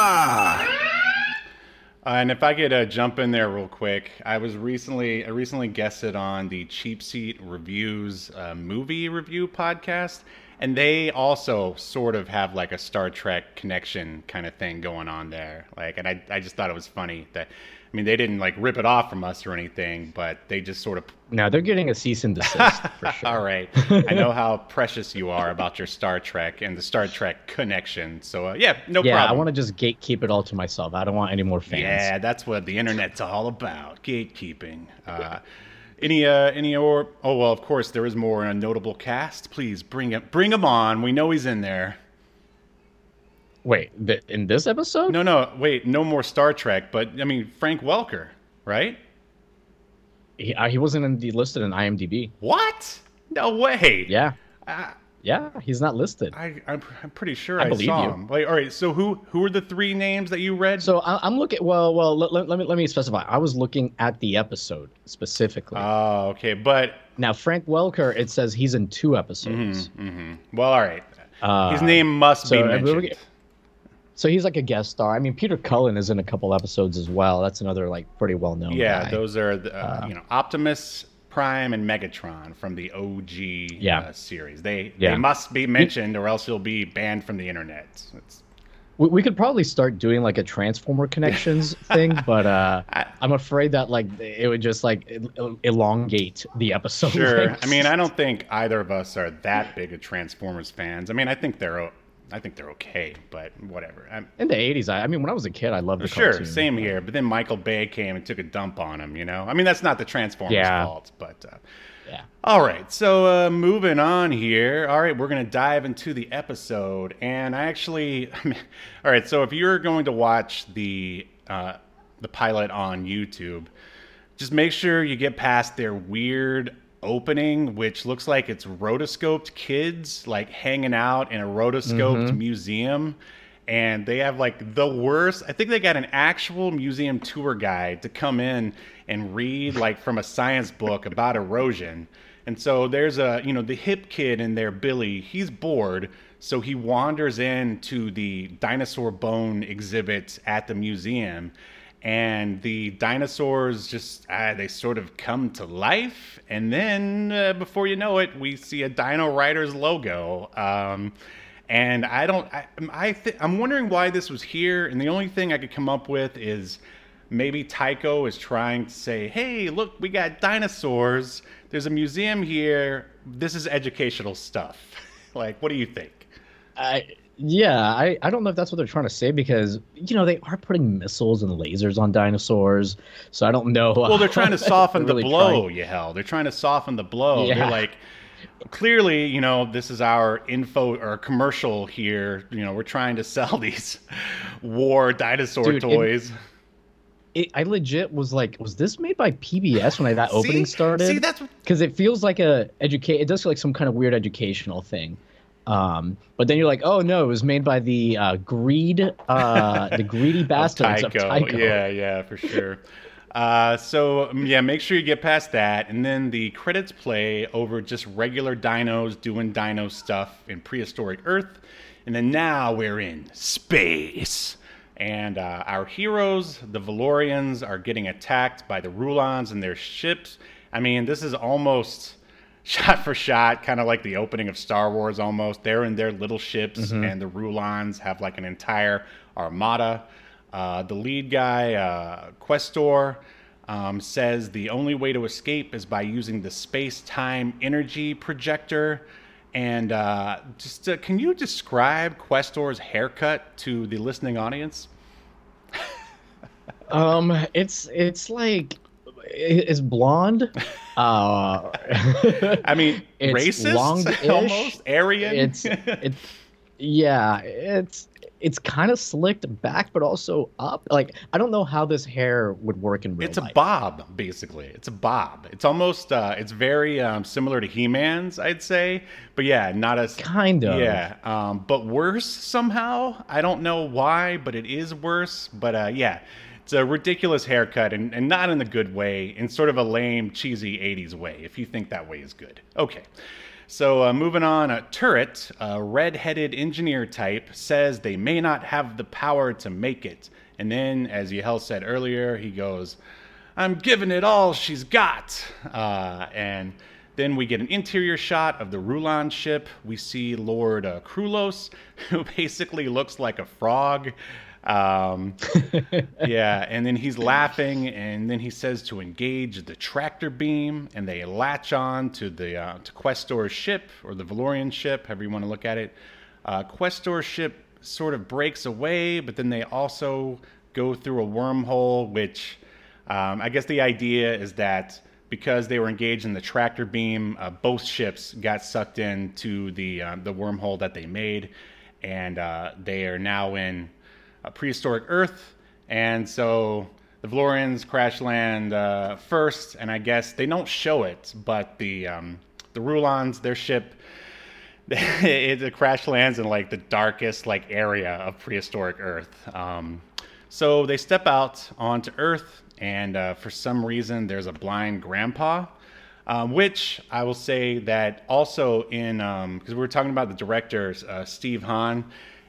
Speaker 1: Uh, and if I could uh, jump in there real quick, I was recently I recently guested on the Cheap Seat Reviews uh, movie review podcast, and they also sort of have like a Star Trek connection kind of thing going on there. Like, and I I just thought it was funny that. I mean, they didn't like rip it off from us or anything, but they just sort of
Speaker 2: Now they're getting a cease and desist for [LAUGHS] sure.
Speaker 1: All right. I know how precious you are about your Star Trek and the Star Trek connection. So, uh, yeah, no
Speaker 2: yeah,
Speaker 1: problem.
Speaker 2: I want to just gatekeep it all to myself. I don't want any more fans.
Speaker 1: Yeah, that's what the internet's all about gatekeeping. Uh, any, uh, any, or, oh, well, of course, there is more in a notable cast. Please bring him, bring him on. We know he's in there.
Speaker 2: Wait, th- in this episode?
Speaker 1: No, no, wait, no more Star Trek, but I mean, Frank Welker, right?
Speaker 2: He, uh, he wasn't in the listed in IMDb.
Speaker 1: What? No way.
Speaker 2: Yeah,
Speaker 1: Uh,
Speaker 2: yeah, he's not listed.
Speaker 1: I, I'm, I'm pretty sure
Speaker 2: I
Speaker 1: I,
Speaker 2: believe
Speaker 1: saw
Speaker 2: you.
Speaker 1: him. Like, all right, so who who are the three names that you read?
Speaker 2: So I, I'm looking. Well, well, let, let, let me let me specify. I was looking at the episode specifically.
Speaker 1: Oh, okay, but
Speaker 2: now Frank Welker, it says he's in two episodes.
Speaker 1: hmm well, all right.
Speaker 2: Uh,
Speaker 1: His name must
Speaker 2: so
Speaker 1: be
Speaker 2: uh,
Speaker 1: mentioned.
Speaker 2: So he's like a guest star. I mean, Peter Cullen is in a couple episodes as well. That's another like pretty well known.
Speaker 1: yeah,
Speaker 2: guy.
Speaker 1: those are the, uh, you know Optimus Prime and Megatron from the OG
Speaker 2: Yeah.
Speaker 1: uh, series. They
Speaker 2: Yeah.
Speaker 1: they must be mentioned, or else he'll be banned from the internet. It's,
Speaker 2: We, we could probably start doing like a Transformer connections [LAUGHS] thing, but uh,
Speaker 1: I-
Speaker 2: I'm afraid that like it would just like el- elongate the episode.
Speaker 1: sure. I mean, I don't think either of us are that big of Transformers fans. I mean, I think they're I think they're okay, but whatever. I'm,
Speaker 2: in the 80s, I, I mean, when I was a kid, I loved the
Speaker 1: Sure,
Speaker 2: cartoon.
Speaker 1: same here. But then Michael Bay came and took a dump on him. You know, I mean, that's not the Transformers'
Speaker 2: Yeah.
Speaker 1: fault, but uh,
Speaker 2: Yeah.
Speaker 1: all right. So uh, moving on here. All right, we're gonna dive into the episode, and I actually, [LAUGHS] all right. So if you're going to watch the uh, the pilot on YouTube, just make sure you get past their weird opening, which looks like it's rotoscoped kids like hanging out in a rotoscoped mm-hmm. museum. And they have like the worst. I think they got an actual museum tour guide to come in and read like from a science book about erosion. And so there's a, you know, the hip kid in there, Billy, he's bored. So he wanders into the dinosaur bone exhibit at the museum and the dinosaurs just uh, they sort of come to life. And then uh, before you know it we see a dino riders logo. Um, and i don't i, I th- i'm wondering why this was here. And the only thing i could come up with is maybe Tyco is trying to say hey look we got dinosaurs. There's a museum here. This is educational stuff. [LAUGHS] Like what do you think?
Speaker 2: I, yeah, I, I don't know if that's what they're trying to say because you know they are putting missiles and lasers on dinosaurs, so I don't know.
Speaker 1: Well, they're trying to [LAUGHS] soften the
Speaker 2: really
Speaker 1: blow,
Speaker 2: trying-
Speaker 1: Yahel. They're trying to soften the blow.
Speaker 2: Yeah.
Speaker 1: They're like, clearly, you know, this is our info or commercial here. You know, we're trying to sell [LAUGHS] these war dinosaur
Speaker 2: Dude,
Speaker 1: toys.
Speaker 2: It, I legit was like, was this made by PBS when I, that [LAUGHS] opening started?
Speaker 1: See, that's
Speaker 2: because it feels like a educate. It does feel like some kind of weird educational thing. Um, but then you're like, oh no, it was made by the uh, greed, uh, the greedy [LAUGHS] bastards of
Speaker 1: Tyco.
Speaker 2: Tyco.
Speaker 1: Yeah, yeah, for sure. Uh, so um, yeah, make sure you get past that, and then the credits play over just regular dinos doing dino stuff in prehistoric Earth, and then now we're in space, and uh, our heroes, the Valorians, are getting attacked by the Rulons and their ships. I mean, this is almost shot for shot, kind of like the opening of Star Wars almost. They're in their little ships, and the Rulons have like an entire armada. Uh, the lead guy, uh, Questar, um, says the only way to escape is by using the space time energy projector. And uh, just uh, can you describe Questar's haircut to the listening audience? [LAUGHS]
Speaker 2: Um, it's it's like it's blonde. [LAUGHS] Uh,
Speaker 1: I mean, [LAUGHS]
Speaker 2: It's
Speaker 1: racist,
Speaker 2: long-ish. [LAUGHS]
Speaker 1: almost Aryan.
Speaker 2: it's it's yeah, it's it's kind of slicked back, but also up. Like I don't know how this hair would work in real life.
Speaker 1: It's a bob, basically. It's a bob. It's almost, uh, it's very um, similar to He-Man's, I'd say. But yeah, not as
Speaker 2: Kind of.
Speaker 1: Yeah, um, but worse somehow. I don't know why, but it is worse. But uh, yeah, it's a ridiculous haircut, and, and not in the good way, in sort of a lame, cheesy '80s way. If you think that way is good, okay. So uh, moving on, uh, Turret, a red-headed engineer type, says they may not have the power to make it. And then, as Yahel said earlier, he goes, "I'm giving it all she's got." Uh, and then we get an interior shot of the Rulon ship. We see Lord uh, Krulos, [LAUGHS] who basically looks like a frog. Um, [LAUGHS] yeah, and then he's laughing, and then he says to engage the tractor beam, and they latch on to the uh, to Questar's ship or the Valorian ship, however you want to look at it. Uh, Questar's ship sort of breaks away, but then they also go through a wormhole, which um, I guess the idea is that because they were engaged in the tractor beam, uh, both ships got sucked into the uh, the wormhole that they made, and uh, they are now in uh, prehistoric Earth. And so the Valorians crash land uh, first, and I guess they don't show it, but the um, the Rulons, their ship, [LAUGHS] it, it crash lands in like the darkest like area of prehistoric Earth. Um, so they step out onto Earth, and uh, for some reason, there's a blind grandpa. Um, which I will say that also in because we were talking about the director uh, Steve Hahn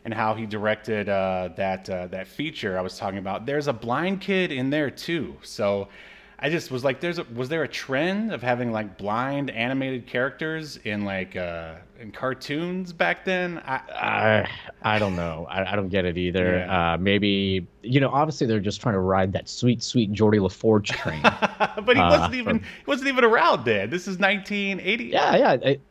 Speaker 1: and how he directed uh, that uh, that feature I was talking about. There's a blind kid in there too. So I just was like, there's a, was there a trend of having like blind animated characters in like uh, in cartoons back then? I,
Speaker 2: I I don't know. I, I don't get it either.
Speaker 1: Yeah.
Speaker 2: Uh, maybe you know. Obviously, they're just trying to ride that sweet, sweet Geordi La Forge train. [LAUGHS]
Speaker 1: but he
Speaker 2: Uh,
Speaker 1: wasn't even he wasn't even around then. This is 1980.
Speaker 2: yeah, yeah, it-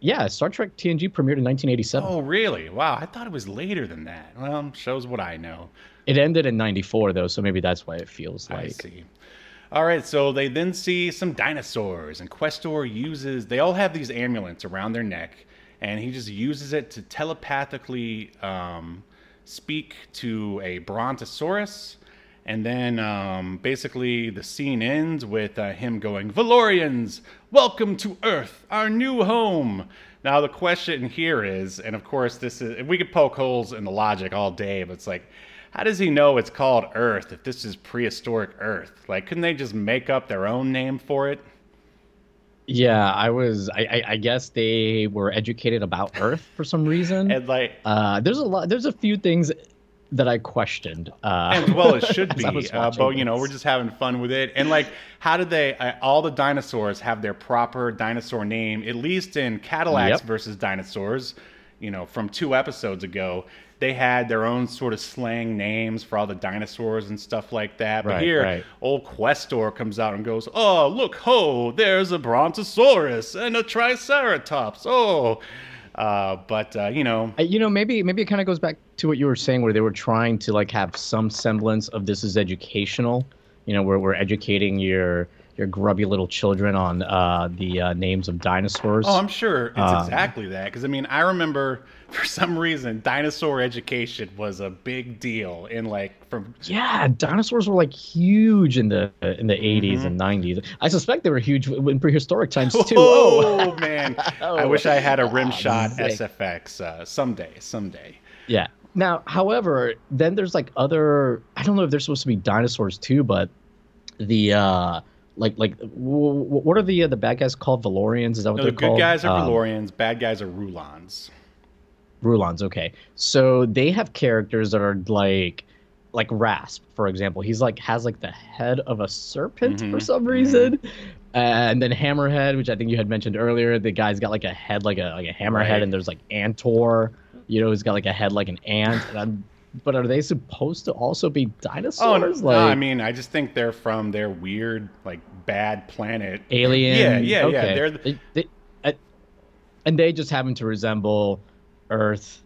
Speaker 2: yeah. Star Trek TNG premiered in 1987.
Speaker 1: Oh, really? Wow. I thought it was later than that. Well, shows what I know.
Speaker 2: It ended in '94 though, so maybe that's why it feels like.
Speaker 1: I see. All right, so they then see some dinosaurs, and Questar uses. They all have these amulets around their neck, and he just uses it to telepathically um, speak to a Brontosaurus. And then um, basically the scene ends with uh, him going, Valorians, welcome to Earth, our new home. Now, the question here is, and of course, this is, we could poke holes in the logic all day, but it's like, how does he know it's called Earth if this is prehistoric Earth? Like, couldn't they just make up their own name for it?
Speaker 2: Yeah, I was. I, I, I guess they were educated about Earth for some reason. [LAUGHS]
Speaker 1: And like,
Speaker 2: Uh, there's a lot. There's a few things that I questioned. Uh,
Speaker 1: as well [LAUGHS] as should be. Uh, but you know, we're just having fun with it. And like, how did they? Uh, all the dinosaurs have their proper dinosaur name, at least in Cadillacs
Speaker 2: Yep.
Speaker 1: versus dinosaurs. You know, from two episodes ago, they had their own sort of slang names for all the dinosaurs and stuff like that. But
Speaker 2: Right,
Speaker 1: here,
Speaker 2: right.
Speaker 1: old Questar comes out and goes, "Oh, look, ho! There's a Brontosaurus and a Triceratops. Oh." Uh, but uh, you know,
Speaker 2: you know, maybe maybe it kind of goes back to what you were saying, where they were trying to like have some semblance of this is educational. You know, where we're educating your your grubby little children on uh, the uh, names of dinosaurs.
Speaker 1: Oh, I'm sure it's
Speaker 2: Um,
Speaker 1: exactly that. Because I mean, I remember for some reason dinosaur education was a big deal in like from
Speaker 2: yeah, dinosaurs were like huge in the in the 80s
Speaker 1: Mm-hmm.
Speaker 2: and 90s. I suspect they were huge in prehistoric times too. Oh,
Speaker 1: Oh [LAUGHS] man, [LAUGHS] I
Speaker 2: Oh.
Speaker 1: wish I had a rim
Speaker 2: Oh,
Speaker 1: shot
Speaker 2: sick.
Speaker 1: SFX uh, someday. Someday.
Speaker 2: Yeah. Now, however, then there's like other. I don't know if they're supposed to be dinosaurs too, but the uh, like like w- w- what are the uh, the bad guys called? Valorians? Is that what
Speaker 1: No,
Speaker 2: they're called?
Speaker 1: the good
Speaker 2: called?
Speaker 1: guys are
Speaker 2: Um,
Speaker 1: Valorians, bad guys are Rulons.
Speaker 2: Rulons. Okay, so they have characters that are like like Rasp, for example. He's like has like the head of a serpent for
Speaker 1: Mhm,
Speaker 2: some reason. And then Hammerhead, which I think you had mentioned earlier, the guy's got like a head like a like a hammerhead,
Speaker 1: Right.
Speaker 2: and there's like Antor, you know, he's got like a head like an ant. But are they supposed to also be
Speaker 1: Oh, no,
Speaker 2: dinosaurs?
Speaker 1: no, I mean, I just think they're from their weird, like, bad planet.
Speaker 2: alien?
Speaker 1: Yeah, yeah, yeah.
Speaker 2: okay.
Speaker 1: They're the,
Speaker 2: They- they- and they just happen to resemble Earth.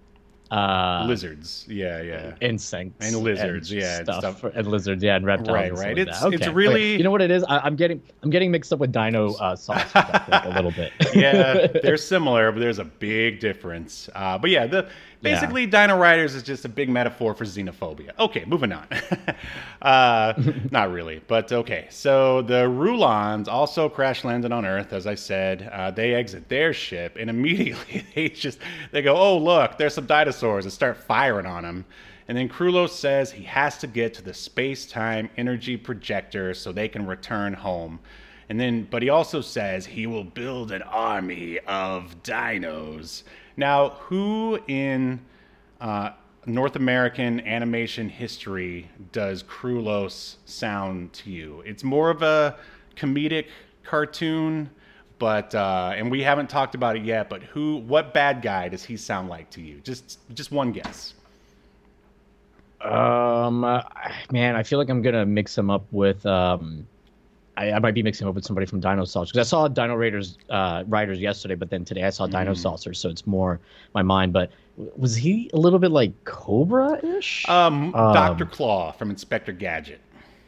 Speaker 2: Uh,
Speaker 1: lizards. Yeah, yeah.
Speaker 2: insects
Speaker 1: And lizards, yeah, and
Speaker 2: stuff,
Speaker 1: stuff.
Speaker 2: and lizards, yeah, and reptiles.
Speaker 1: Right,
Speaker 2: and
Speaker 1: right.
Speaker 2: like
Speaker 1: It's- it's
Speaker 2: Okay, okay.
Speaker 1: really-
Speaker 2: You know what it is? I, I'm getting I'm getting mixed up with Dino uh, sauce think, a little bit. [LAUGHS]
Speaker 1: yeah, they're [LAUGHS] similar, but there's a big difference. Uh, but yeah, the basically Dino Riders is just a big metaphor for xenophobia. Okay, moving on. [LAUGHS] uh, [LAUGHS] not really, but okay. So the Rulons also crash landed on Earth, as I said. Uh, they exit their ship, and immediately [LAUGHS] they just they go, "Oh look, there's some dinosaurs," and start firing on them. And then Krulos says he has to get to the space-time energy projector so they can return home. And then, but he also says he will build an army of dinos. Now, who in uh, North American animation history does Krulos sound to you? It's more of a comedic cartoon, but uh, and we haven't talked about it yet. But who, what bad guy does he sound like to you? Just, just one guess.
Speaker 2: Um, uh, man, I feel like I'm gonna mix him up with um, I, I might be mixing up with somebody from Dino because I saw Dino Raiders uh, Riders yesterday, but then today I saw
Speaker 1: Mm.
Speaker 2: Dino so it's more my mind. But was he a little bit like Cobra ish?
Speaker 1: Um,
Speaker 2: Um,
Speaker 1: Doctor Claw from Inspector Gadget.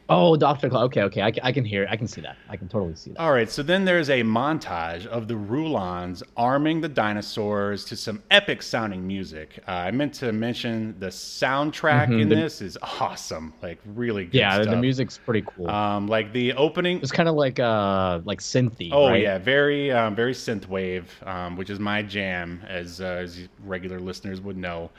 Speaker 2: Oh, Doctor Claw. Okay, okay, I, I can hear, I can see that, I can totally see that.
Speaker 1: All right, so then there's a montage of the Rulons arming the dinosaurs to some epic sounding music. Uh, I meant to mention the soundtrack
Speaker 2: Mhm,
Speaker 1: in
Speaker 2: the-
Speaker 1: this is awesome, like really good
Speaker 2: yeah, the,
Speaker 1: stuff.
Speaker 2: the music's pretty cool.
Speaker 1: Um, like the opening.
Speaker 2: it's kind of like uh, like synthy.
Speaker 1: Oh
Speaker 2: right?
Speaker 1: yeah, very um, very synthwave, um, which is my jam, as uh, as regular listeners would know.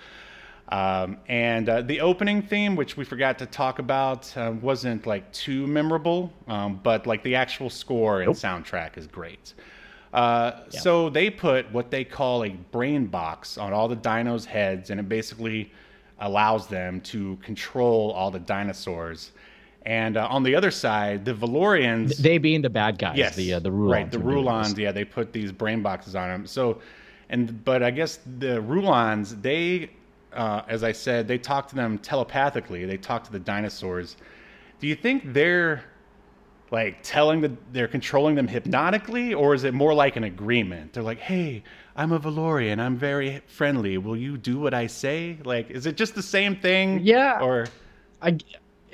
Speaker 1: Um, and uh, the opening theme, which we forgot to talk about, uh, wasn't like too memorable, um, but like the actual score and
Speaker 2: Nope.
Speaker 1: soundtrack is great. Uh,
Speaker 2: Yeah.
Speaker 1: So they put what they call a brain box on all the dinos' heads, and it basically allows them to control all the dinosaurs. And uh, on the other side, the Valorians.
Speaker 2: They being the bad guys.
Speaker 1: Yes,
Speaker 2: The uh, the Rulons.
Speaker 1: Right, the. Rulons. Yeah, they put these brain boxes on them. So, and but I guess the Rulons, they, uh, as I said, they talk to them telepathically. They talk to the dinosaurs. Do you think they're like telling the they're controlling them hypnotically, or is it more like an agreement? They're like, "Hey, I'm a Valorian. I'm very friendly. Will you do what I say?" Like, is it just the same thing?
Speaker 2: Yeah.
Speaker 1: Or
Speaker 2: I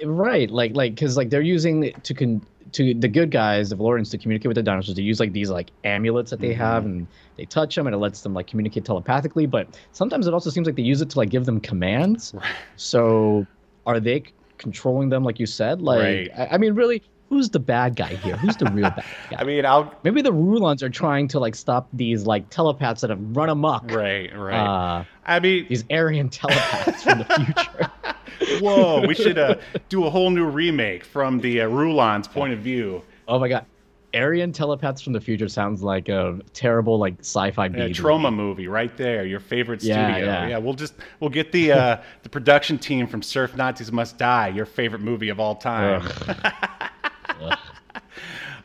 Speaker 2: right like like because like they're using to con to the good guys the Valorians to communicate with the dinosaurs they use like these like amulets that they mm-hmm. have and they touch them and it lets them like communicate telepathically but sometimes it also seems like they use it to like give them commands. So are they controlling them like you said? Like
Speaker 1: Right.
Speaker 2: I, I mean really who's the bad guy here who's the real bad [LAUGHS] guy
Speaker 1: I mean, I'll
Speaker 2: maybe the Rulons are trying to like stop these like telepaths that have run amok
Speaker 1: right, right.
Speaker 2: uh
Speaker 1: I mean,
Speaker 2: these Aryan telepaths from the future [LAUGHS] [LAUGHS]
Speaker 1: Whoa, we should uh, do a whole new remake from the uh, Rulon's point of view.
Speaker 2: Oh my god. Aryan telepaths from the future sounds like a terrible like sci-fi B
Speaker 1: A
Speaker 2: movie.
Speaker 1: A Troma movie right there, your favorite
Speaker 2: Yeah,
Speaker 1: studio.
Speaker 2: yeah.
Speaker 1: we'll just we'll get the uh, the production team from Surf Nazis Must Die, your favorite movie of all time.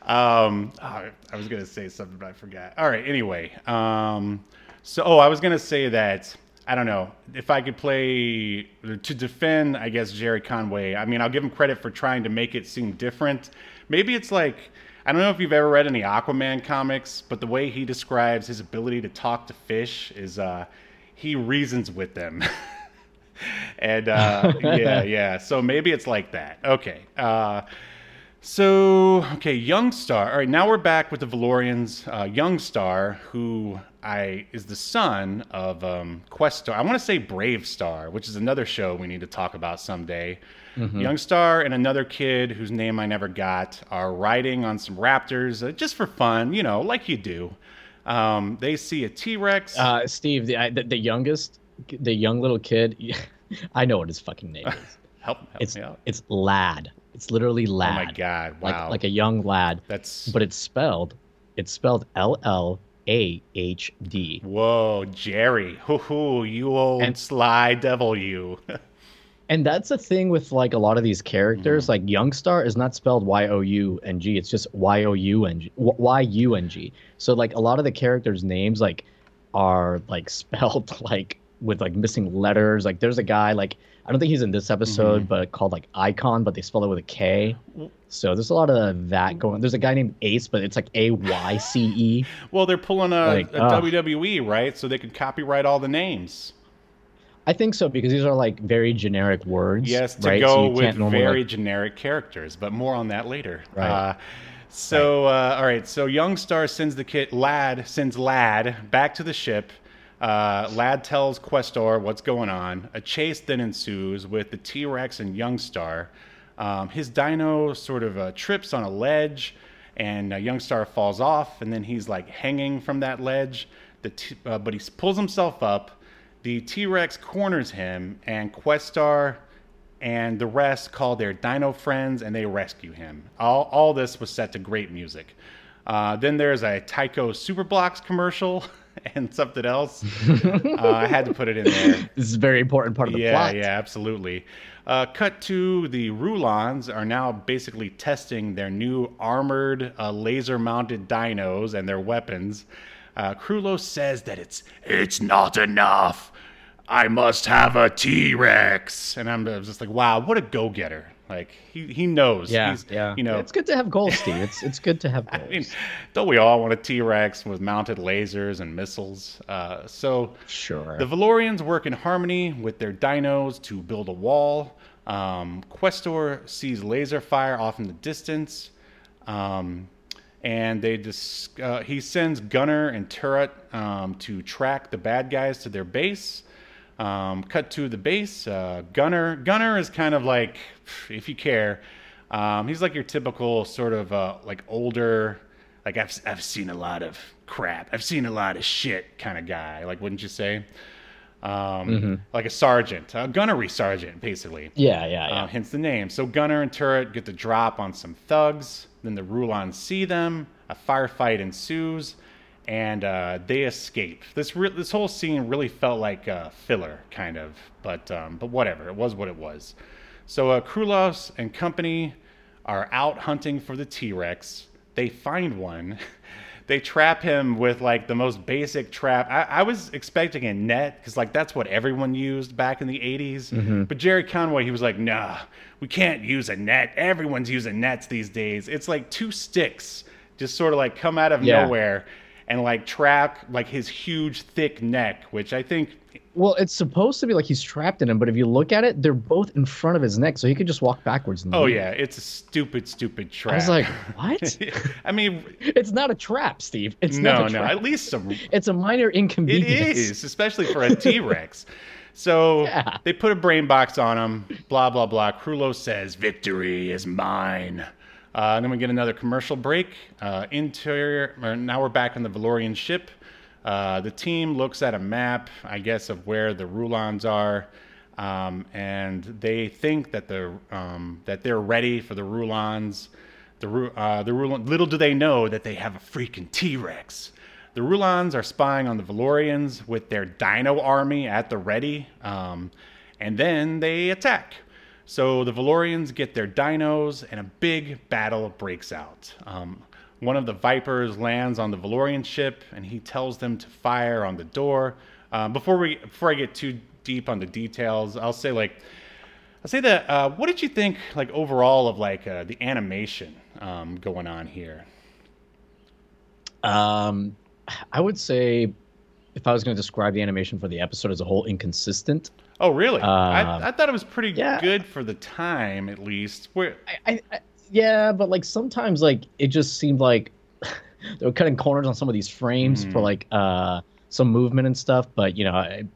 Speaker 1: Um, oh, I was gonna say something, but I forgot. All right. Anyway, um, so oh, I was gonna say that I don't know if I could play to defend. I guess Gerry Conway. I mean, I'll give him credit for trying to make it seem different. Maybe it's like I don't know if you've ever read any Aquaman comics, but the way he describes his ability to talk to fish is uh, he reasons with them. [LAUGHS] and uh, [LAUGHS] yeah, yeah. So maybe it's like that. Okay. Uh, So, okay, Young Star. All right, now we're back with the Valorians. Uh, Young Star, who I is the son of um, Questar. I want to say Brave Star, which is another show we need to talk about someday. Young Star and another kid whose name I never got are riding on some raptors uh, just for fun, you know, like you do. Um, they see a T Rex.
Speaker 2: Uh, Steve, the, I- the the youngest, the young little kid. [LAUGHS] I know what his fucking name is.
Speaker 1: help help
Speaker 2: It's
Speaker 1: me out.
Speaker 2: it's lad. It's literally lad.
Speaker 1: Oh my god!
Speaker 2: Like
Speaker 1: Wow,
Speaker 2: like a young lad,
Speaker 1: that's
Speaker 2: but it's spelled. It's spelled L L A H D.
Speaker 1: whoa, Gerry. Hoo hoo, you old
Speaker 2: And-
Speaker 1: sly devil, you. [LAUGHS]
Speaker 2: And that's the thing with like a lot of these characters.
Speaker 1: Mm-hmm.
Speaker 2: Like Yungstar is not spelled Y O U N G. It's just Y O U N G. Y U N G. So like a lot of the characters' names like are like [LAUGHS] spelled like with like missing letters. Like there's a guy like I don't think he's in this episode,
Speaker 1: Mm-hmm.
Speaker 2: but called like Icon, but they spell it with a K. So there's a lot of that going. There's a guy named Ace, but it's like A Y C E. [LAUGHS]
Speaker 1: Well, they're pulling a,
Speaker 2: Like,
Speaker 1: a
Speaker 2: ugh.
Speaker 1: WWE, right? So they could copyright all the names.
Speaker 2: I think so because these are like very generic words.
Speaker 1: Yes, to
Speaker 2: right?
Speaker 1: go
Speaker 2: so
Speaker 1: with
Speaker 2: normally,
Speaker 1: very
Speaker 2: like-
Speaker 1: generic characters, but more on that later.
Speaker 2: Right.
Speaker 1: Uh, so, Uh, all right. So Young Star sends the kid, Lad sends Lad back to the ship. Uh, Lad tells Questar what's going on. A chase then ensues with the T Rex and Yungstar. Um, his dino sort of uh, trips on a ledge, and uh, Yungstar falls off, and then he's like hanging from that ledge. T- uh, but he pulls himself up. The T Rex corners him, and Questar and the rest call their dino friends and they rescue him. All, all this was set to great music. Uh, then there's a Tyco Superblocks commercial [LAUGHS] [LAUGHS] and something else. [LAUGHS] uh, I had to put it in there.
Speaker 2: This is a very important part of the
Speaker 1: yeah,
Speaker 2: plot.
Speaker 1: yeah, yeah, absolutely. Uh, cut to the Rulons are now basically testing their new armored uh, laser-mounted dinos and their weapons. Uh, Krulos says that it's it's not enough. I must have a T-Rex, and I'm just like, wow, what a go-getter! Like he he knows.
Speaker 2: Yeah,
Speaker 1: He's,
Speaker 2: yeah.
Speaker 1: You know,
Speaker 2: it's good to have goals, Steve. It's it's good to have goals. [LAUGHS]
Speaker 1: I mean, don't we all want a T-Rex with mounted lasers and missiles? Uh, so
Speaker 2: sure.
Speaker 1: the Valorians work in harmony with their dinos to build a wall. Um, Questar sees laser fire off in the distance, um, and they just uh, he sends Gunner and Turret um, to track the bad guys to their base. Um, cut to the base. Uh, Gunner Gunner is kind of like, if you care, um, he's like your typical sort of uh, like older, like I've I've seen a lot of crap. I've seen a lot of shit kind of guy. Like, wouldn't you say? Um, Like a sergeant, a gunnery sergeant, basically.
Speaker 2: yeah, yeah, yeah.
Speaker 1: Uh, hence the name. So Gunner and Turret get the drop on some thugs. Then the Rulons see them. A firefight ensues, and uh, they escape. This re- this whole scene really felt like a filler, kind of. But um, but whatever. It was what it was. So uh, Krulos and company are out hunting for the T Rex. They find one. [LAUGHS] they trap him with like the most basic trap. I, I was expecting a net because like that's what everyone used back in the 80s. But Gerry Conway, he was like, nah, we can't use a net. Everyone's using nets these days. It's like two sticks just sort of like come out of
Speaker 2: Yeah.
Speaker 1: nowhere and like trap like his huge thick neck, which I think
Speaker 2: Well, it's supposed to be like he's trapped in him, but if you look at it, they're both in front of his neck, so he could just walk backwards. And
Speaker 1: Oh yeah, it's a stupid, stupid trap.
Speaker 2: I was like, [LAUGHS] what? [LAUGHS]
Speaker 1: I mean,
Speaker 2: it's not a trap, Steve. It's
Speaker 1: no,
Speaker 2: not a
Speaker 1: no,
Speaker 2: trap.
Speaker 1: at least some. [LAUGHS]
Speaker 2: It's a minor inconvenience.
Speaker 1: is, especially for a T Rex. So
Speaker 2: Yeah.
Speaker 1: they put a brain box on him. Blah blah blah. Krulo says, "Victory is mine." Uh, and then we get another commercial break. Uh, interior. Or now we're back on the Valorian ship. Uh, the team looks at a map, I guess, of where the Rulons are, um, and they think that the um, that they're ready for the Rulons. The uh, the Rulon, little do they know that they have a freaking T Rex. The Rulons are spying on the Valorians with their Dino army at the ready, um, and then they attack. So the Valorians get their dinos, and a big battle breaks out. Um, one of the Vipers lands on the Valorian ship, and he tells them to fire on the door. Um, before we, before I get too deep on the details, I'll say like, I'll say that. Uh, what did you think, like overall, of like uh, the animation um, going on here?
Speaker 2: Um, I would say, if I was going to describe the animation for the episode as a whole, inconsistent.
Speaker 1: Oh, really?
Speaker 2: Uh,
Speaker 1: I, I thought it was pretty
Speaker 2: yeah.
Speaker 1: good for the time, at least. Where
Speaker 2: I, I, yeah, but like sometimes like it just seemed like [LAUGHS] they were cutting corners on some of these frames for
Speaker 1: Mhm.
Speaker 2: like uh some movement and stuff. But you know, it,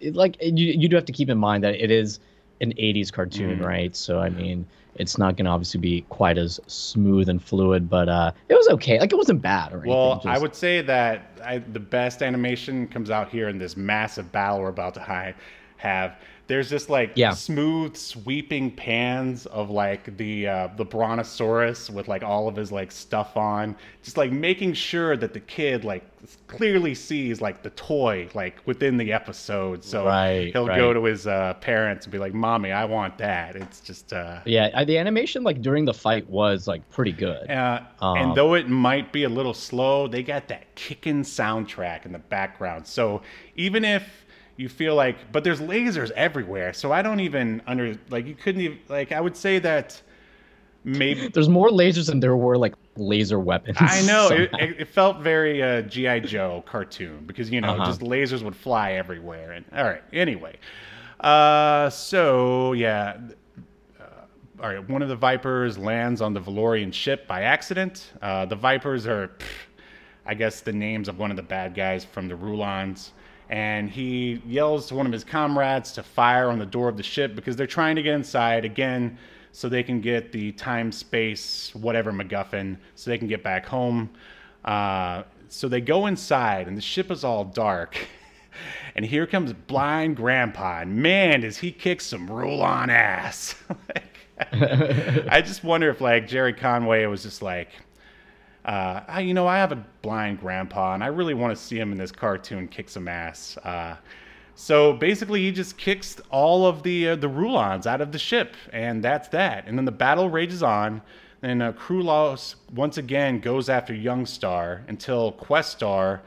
Speaker 2: it, like you you do have to keep in mind that it is an 80s cartoon,
Speaker 1: Mhm.
Speaker 2: right? So I mean, it's not gonna obviously be quite as smooth and fluid, but uh it was okay. Like it wasn't bad or anything.
Speaker 1: Well, I would say that I, the best animation comes out here in this massive battle we're about to hi- have. There's just like
Speaker 2: Yeah.
Speaker 1: smooth sweeping pans of like the uh, the brontosaurus with like all of his like stuff on, just like making sure that the kid like clearly sees like the toy like within the episode. So
Speaker 2: Right,
Speaker 1: he'll go to his uh, parents and be like, "Mommy, I want that." It's just uh,
Speaker 2: Yeah, uh, the animation like during the fight was like pretty good.
Speaker 1: uh,
Speaker 2: Um,
Speaker 1: and though it might be a little slow, they got that kicking soundtrack in the background. So even if you feel like, but there's lasers everywhere, so I don't even under like you couldn't even like I would say that maybe
Speaker 2: There's more lasers than there were like laser weapons.
Speaker 1: I know it, [LAUGHS] it, it felt very uh, GI Joe cartoon because you know
Speaker 2: Uh-huh.
Speaker 1: just lasers would fly everywhere. And all right, anyway, uh, so yeah. uh, All right, one of the Vipers lands on the Valorian ship by accident. Uh, the Vipers are, pff, I guess, the names of one of the bad guys from the Rulons. And he yells to one of his comrades to fire on the door of the ship because they're trying to get inside again so they can get the time, space, whatever MacGuffin, so they can get back home. Uh, so they go inside, and the ship is all dark. [LAUGHS] And here comes blind grandpa, and man, does he kick some Rulon ass [LAUGHS] Like, [LAUGHS] I just wonder if like Gerry Conway was just like, uh, I, you know, I have a blind grandpa, and I really want to see him in this cartoon kick some ass. Uh, so basically, he just kicks all of the uh, the Rulons out of the ship, and that's that. And then the battle rages on. And uh, Krulos once again goes after Yungstar until Questar,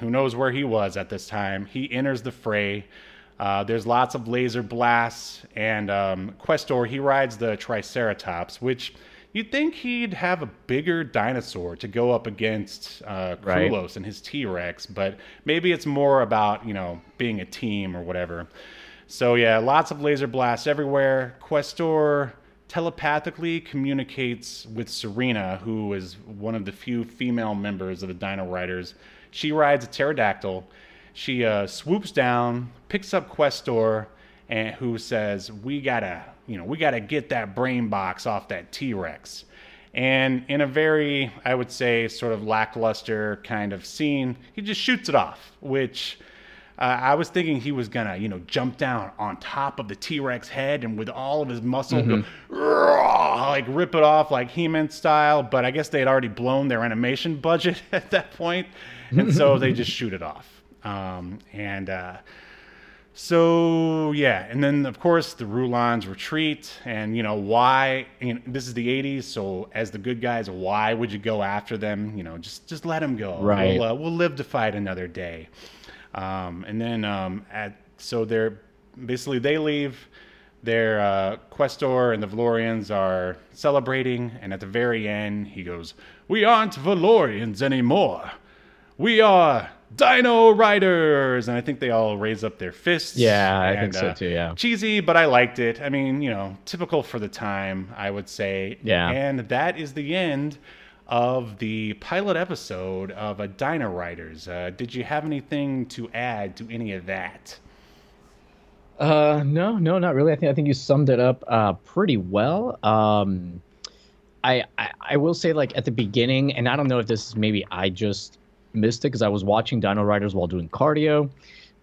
Speaker 1: who knows where he was at this time, he enters the fray. Uh, there's lots of laser blasts, and um, Questar he rides the Triceratops, which you'd think he'd have a bigger dinosaur to go up against uh,
Speaker 2: Right.
Speaker 1: And his T Rex, but maybe it's more about you know being a team or whatever. So yeah, lots of laser blasts everywhere. Questar telepathically communicates with Serena, who is one of the few female members of the Dino Riders. She rides a pterodactyl. She uh, swoops down, picks up Questar, and who says, "We gotta, you know, we gotta get that brain box off that T-Rex." And in a very, I would say, sort of lackluster kind of scene, he just shoots it off, which uh, I was thinking he was gonna, you know, jump down on top of the T Rex head and with all of his muscle go, like rip it off like He Man style. But I guess they had already blown their animation budget [LAUGHS] at that point, and so [LAUGHS] they just shoot it off. Um, and uh, so yeah, and then of course the Rulons retreat, and you know why? You know, this is the '80s, so as the good guys, why would you go after them? You know, just just let them go.
Speaker 2: Right.
Speaker 1: We'll, uh, we'll live to fight another day. Um, and then um, at so they're basically they leave. Their uh, Questar and the Valorians are celebrating, and at the very end, he goes, "We aren't Valorians anymore. We are Dino Riders!" And I think they all raise up their fists.
Speaker 2: Yeah, I
Speaker 1: and,
Speaker 2: think so
Speaker 1: uh,
Speaker 2: too, yeah.
Speaker 1: cheesy, but I liked it. I mean, you know, typical for the time, I would say.
Speaker 2: Yeah.
Speaker 1: And that is the end of the pilot episode of a Dino Riders. Uh, did you have anything to add to any of that?
Speaker 2: Uh, no, no, not really. I think I think you summed it up uh pretty well. Um, I, I I will say like at the beginning, and I don't know if this is maybe I just missed it because I was watching Dino Riders while doing cardio,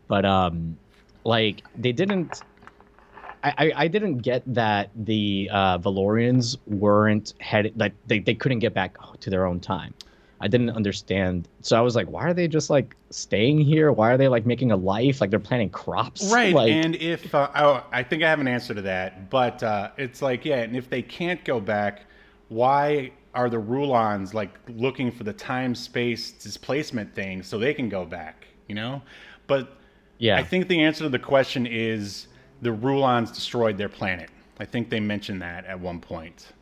Speaker 2: but um, like they didn't. I, I, I didn't get that the uh, Valorians weren't headed like they, they couldn't get back to their own time. I didn't understand. So I was like, why are they just like staying here? Why are they like making a life? Like they're planting crops?
Speaker 1: Right.
Speaker 2: Like,
Speaker 1: and if, uh, oh, I think I have an answer to that, but uh, it's like, yeah, and if they can't go back, why are the Rulons like looking for the time space displacement thing so they can go back, you know? But
Speaker 2: Yeah.
Speaker 1: I think the answer to the question is the Rulons destroyed their planet. I think they mentioned that at one point.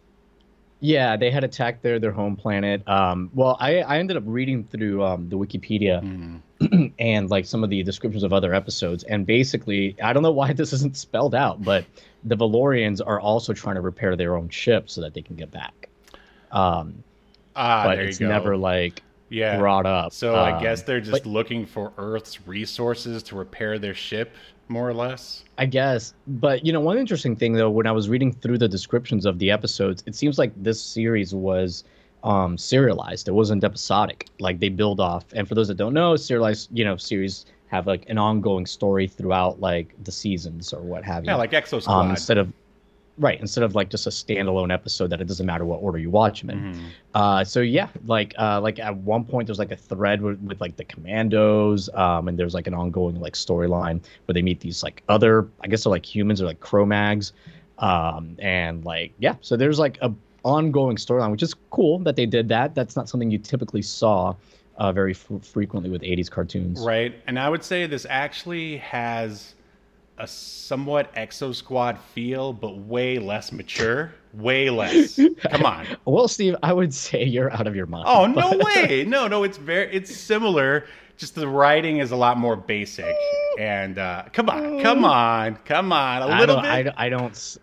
Speaker 2: Yeah, they had attacked their their home planet. Um, well, I I ended up reading through um, the Wikipedia [CLEARS THROAT] and like some of the descriptions of other episodes, and basically, I don't know why [LAUGHS] this isn't spelled out, but the Valorians are also trying to repair their own ship so that they can get back. Um,
Speaker 1: Ah,
Speaker 2: but it's
Speaker 1: go.
Speaker 2: never like
Speaker 1: yeah.
Speaker 2: brought up.
Speaker 1: So I
Speaker 2: Um,
Speaker 1: guess they're just
Speaker 2: but-
Speaker 1: looking for Earth's resources to repair their ship, more or less.
Speaker 2: I guess. But you know, one interesting thing though, when I was reading through the descriptions of the episodes, it seems like this series was um serialized. It wasn't episodic. Like they build off. And for those that don't know, serialized, you know, series have like an ongoing story throughout like the seasons or what have you.
Speaker 1: Yeah, like Exo Squad.
Speaker 2: um instead of right, instead of like just a standalone episode that it doesn't matter what order you watch them in.
Speaker 1: Mhm.
Speaker 2: Uh, so yeah, like uh, like at one point there's like a thread with, with like the commandos, um, and there's like an ongoing like storyline where they meet these like other, I guess they're like humans or like Cro-Mags, um, and like yeah, so there's like a ongoing storyline, which is cool that they did that. That's not something you typically saw uh, very f- frequently with 80s cartoons.
Speaker 1: Right. And I would say this actually has a somewhat Exo Squad feel, but way less mature. Way less. Come on. [LAUGHS]
Speaker 2: Well, Steve, I would say you're out of your mind.
Speaker 1: Oh no [LAUGHS] way! No, no, it's very it's similar. Just the writing is a lot more basic. And uh, come on, come on, come on, a
Speaker 2: I
Speaker 1: little
Speaker 2: don't,
Speaker 1: bit.
Speaker 2: I, don't- I don't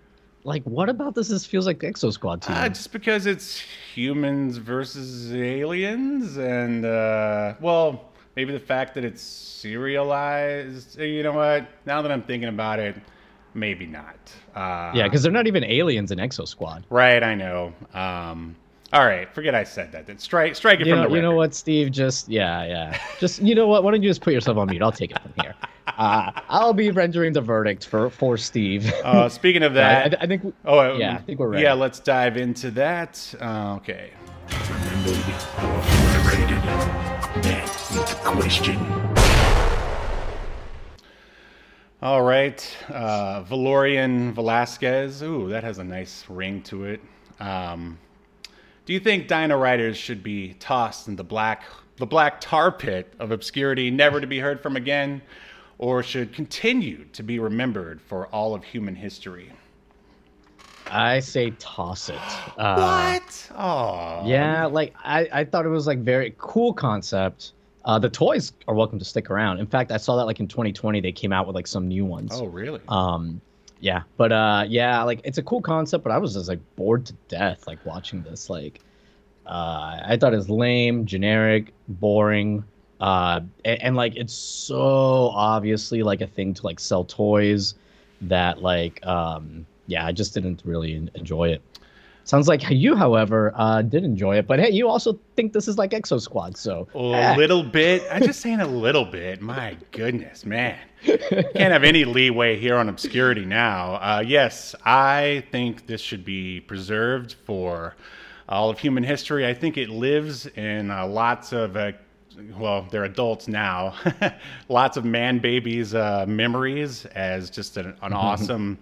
Speaker 2: like. What about this? This feels like Exo Squad to.
Speaker 1: Uh, just because it's humans versus aliens, and uh, well, maybe the fact that it's serialized. uh, You know what? Now that I'm thinking about it, maybe not. Uh,
Speaker 2: yeah, because they're not even aliens in Exo Squad.
Speaker 1: right. I know. Um, all right, forget I said that. Then strike, strike it
Speaker 2: You
Speaker 1: from
Speaker 2: know,
Speaker 1: the
Speaker 2: you know what, Steve? Just yeah, yeah. Just you know what? Why don't you just put yourself on mute? I'll take it from here. Uh, I'll be rendering the verdict for for Steve. [LAUGHS]
Speaker 1: Uh, speaking of
Speaker 2: I,
Speaker 1: that,
Speaker 2: I think. we-
Speaker 1: oh um,
Speaker 2: yeah, I think we're ready.
Speaker 1: Yeah, let's dive into that. Uh, okay.
Speaker 4: Question.
Speaker 1: All right, uh, Valorian Velazquez. Ooh, that has a nice ring to it. Um, do you think Dino Riders should be tossed in the black, the black tar pit of obscurity, never to be heard from again, or should continue to be remembered for all of human history?
Speaker 2: I say toss it. Uh,
Speaker 1: what? Oh,
Speaker 2: Yeah, like I, I thought it was like very cool concept. Uh, the toys are welcome to stick around. In fact, I saw that like in 2020 they came out with like some new ones.
Speaker 1: Oh, really?
Speaker 2: Um, yeah, but uh, yeah, like it's a cool concept, but I was just like bored to death like watching this. Like, uh, I thought it was lame, generic, boring, uh, and, and like it's so obviously like a thing to like sell toys that like um, yeah, I just didn't really enjoy it. Sounds like [LAUGHS] you, however, uh, did enjoy it, but hey, you also think this is like Exo Squad, so
Speaker 1: A [LAUGHS]
Speaker 2: eh.
Speaker 1: little bit. I'm just saying a little bit. My goodness, man. Can't have any leeway here on obscurity now. Uh, yes, I think this should be preserved for all of human history. I think it lives in uh, lots of, uh, well, they're adults now, [LAUGHS] lots of man babies' uh, memories as just an, an awesome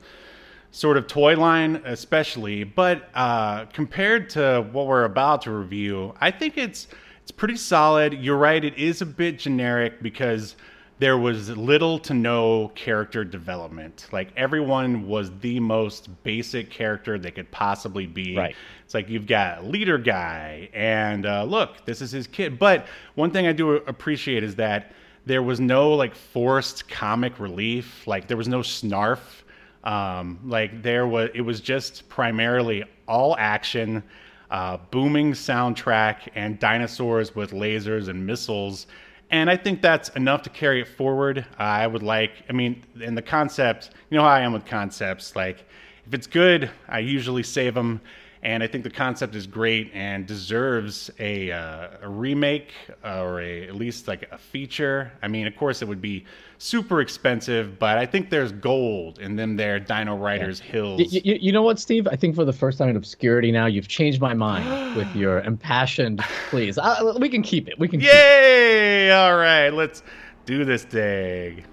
Speaker 1: sort of toy line, especially. But uh, compared to what we're about to review, I think it's it's pretty solid. You're right; it is a bit generic because there was little to no character development. Like everyone was the most basic character they could possibly be.
Speaker 2: Right.
Speaker 1: It's like you've got leader guy, and uh, look, this is his kid. But one thing I do appreciate is that there was no like forced comic relief. Like there was no snarf. Um, like there was, it was just primarily all action, uh, booming soundtrack, and dinosaurs with lasers and missiles. And I think that's enough to carry it forward. I would like, I mean, in the concept, you know how I am with concepts. Like, if it's good, I usually save them. And I think the concept is great and deserves a, uh, a remake or a, at least like a feature. I mean, of course, it would be super expensive, but I think there's gold in them there Dino Riders Hills.
Speaker 2: Y- y- you know what, Steve? I think for the first time in obscurity now, you've changed my mind [GASPS] with your impassioned pleas. Uh, we can keep it. We can. Keep it.
Speaker 1: Yay! All right, let's do this thing.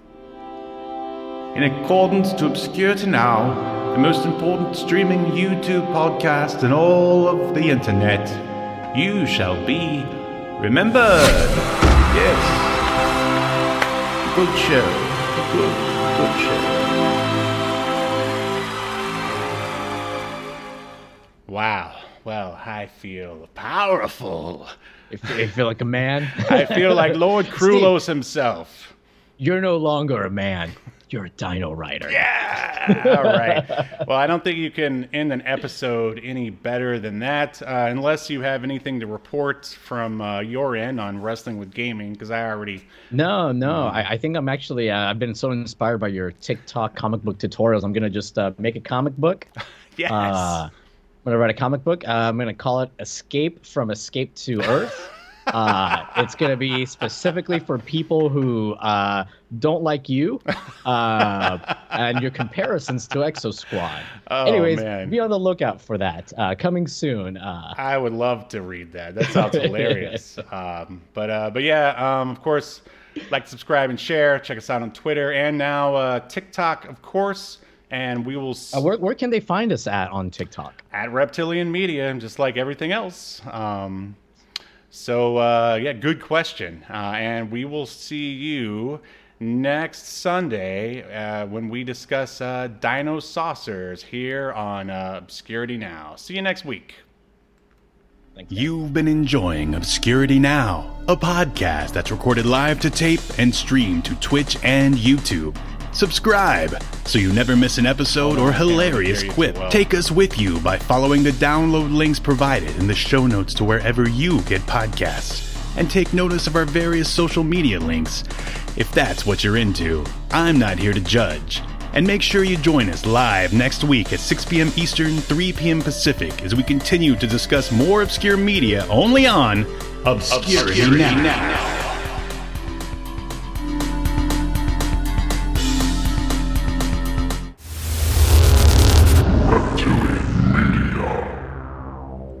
Speaker 1: In accordance to Obscurity Now, the most important streaming YouTube podcast in all of the internet, you shall be remembered. Yes. Good show. Good, good show. Wow. Well, I feel powerful.
Speaker 2: If you feel like a man,
Speaker 1: I feel like Lord [LAUGHS] Krulos himself.
Speaker 2: you're no longer a man. You're a dino writer.
Speaker 1: Yeah. [LAUGHS] All right. Well, I don't think you can end an episode any better than that, uh, unless you have anything to report from uh, your end on wrestling with gaming, because I already.
Speaker 2: No, no. I, I think I'm actually. Uh, I've been so inspired by your TikTok comic book tutorials. I'm gonna just uh, make a comic book. [LAUGHS]
Speaker 1: Yes.
Speaker 2: Uh, I'm gonna write a comic book. Uh, I'm gonna call it "Escape from Escape to Earth." Uh, it's gonna be specifically for people who uh, don't like you uh, and your comparisons to Exo Squad.
Speaker 1: Oh,
Speaker 2: Anyways,
Speaker 1: man.
Speaker 2: be on the lookout for that. Uh, coming soon. Uh,
Speaker 1: I would love to read that. That sounds hilarious. [LAUGHS] Um, but uh, but yeah, um, of course, like, subscribe, and share. Check us out on Twitter and now uh, TikTok, of course. And we will s-
Speaker 2: uh, where, where can they find us at on TikTok?
Speaker 1: at Reptilian Media, and just like everything else. Um, so uh, yeah, good question. Uh, and we will see you next Sunday uh, when we discuss uh, Dino Saucers here on uh, Obscurity Now. See you next week.
Speaker 5: You've been enjoying Obscurity Now, a podcast that's recorded live to tape and streamed to Twitch and YouTube. Subscribe so you never miss an episode or hilarious quip. Take us with you by following the download links provided in the show notes to wherever you get podcasts. And take notice of our various social media links. If that's what you're into, I'm not here to judge. And make sure you join us live next week at 6 p.m. Eastern, 3 p.m. Pacific as we continue to discuss more obscure media only on Obscurity, now.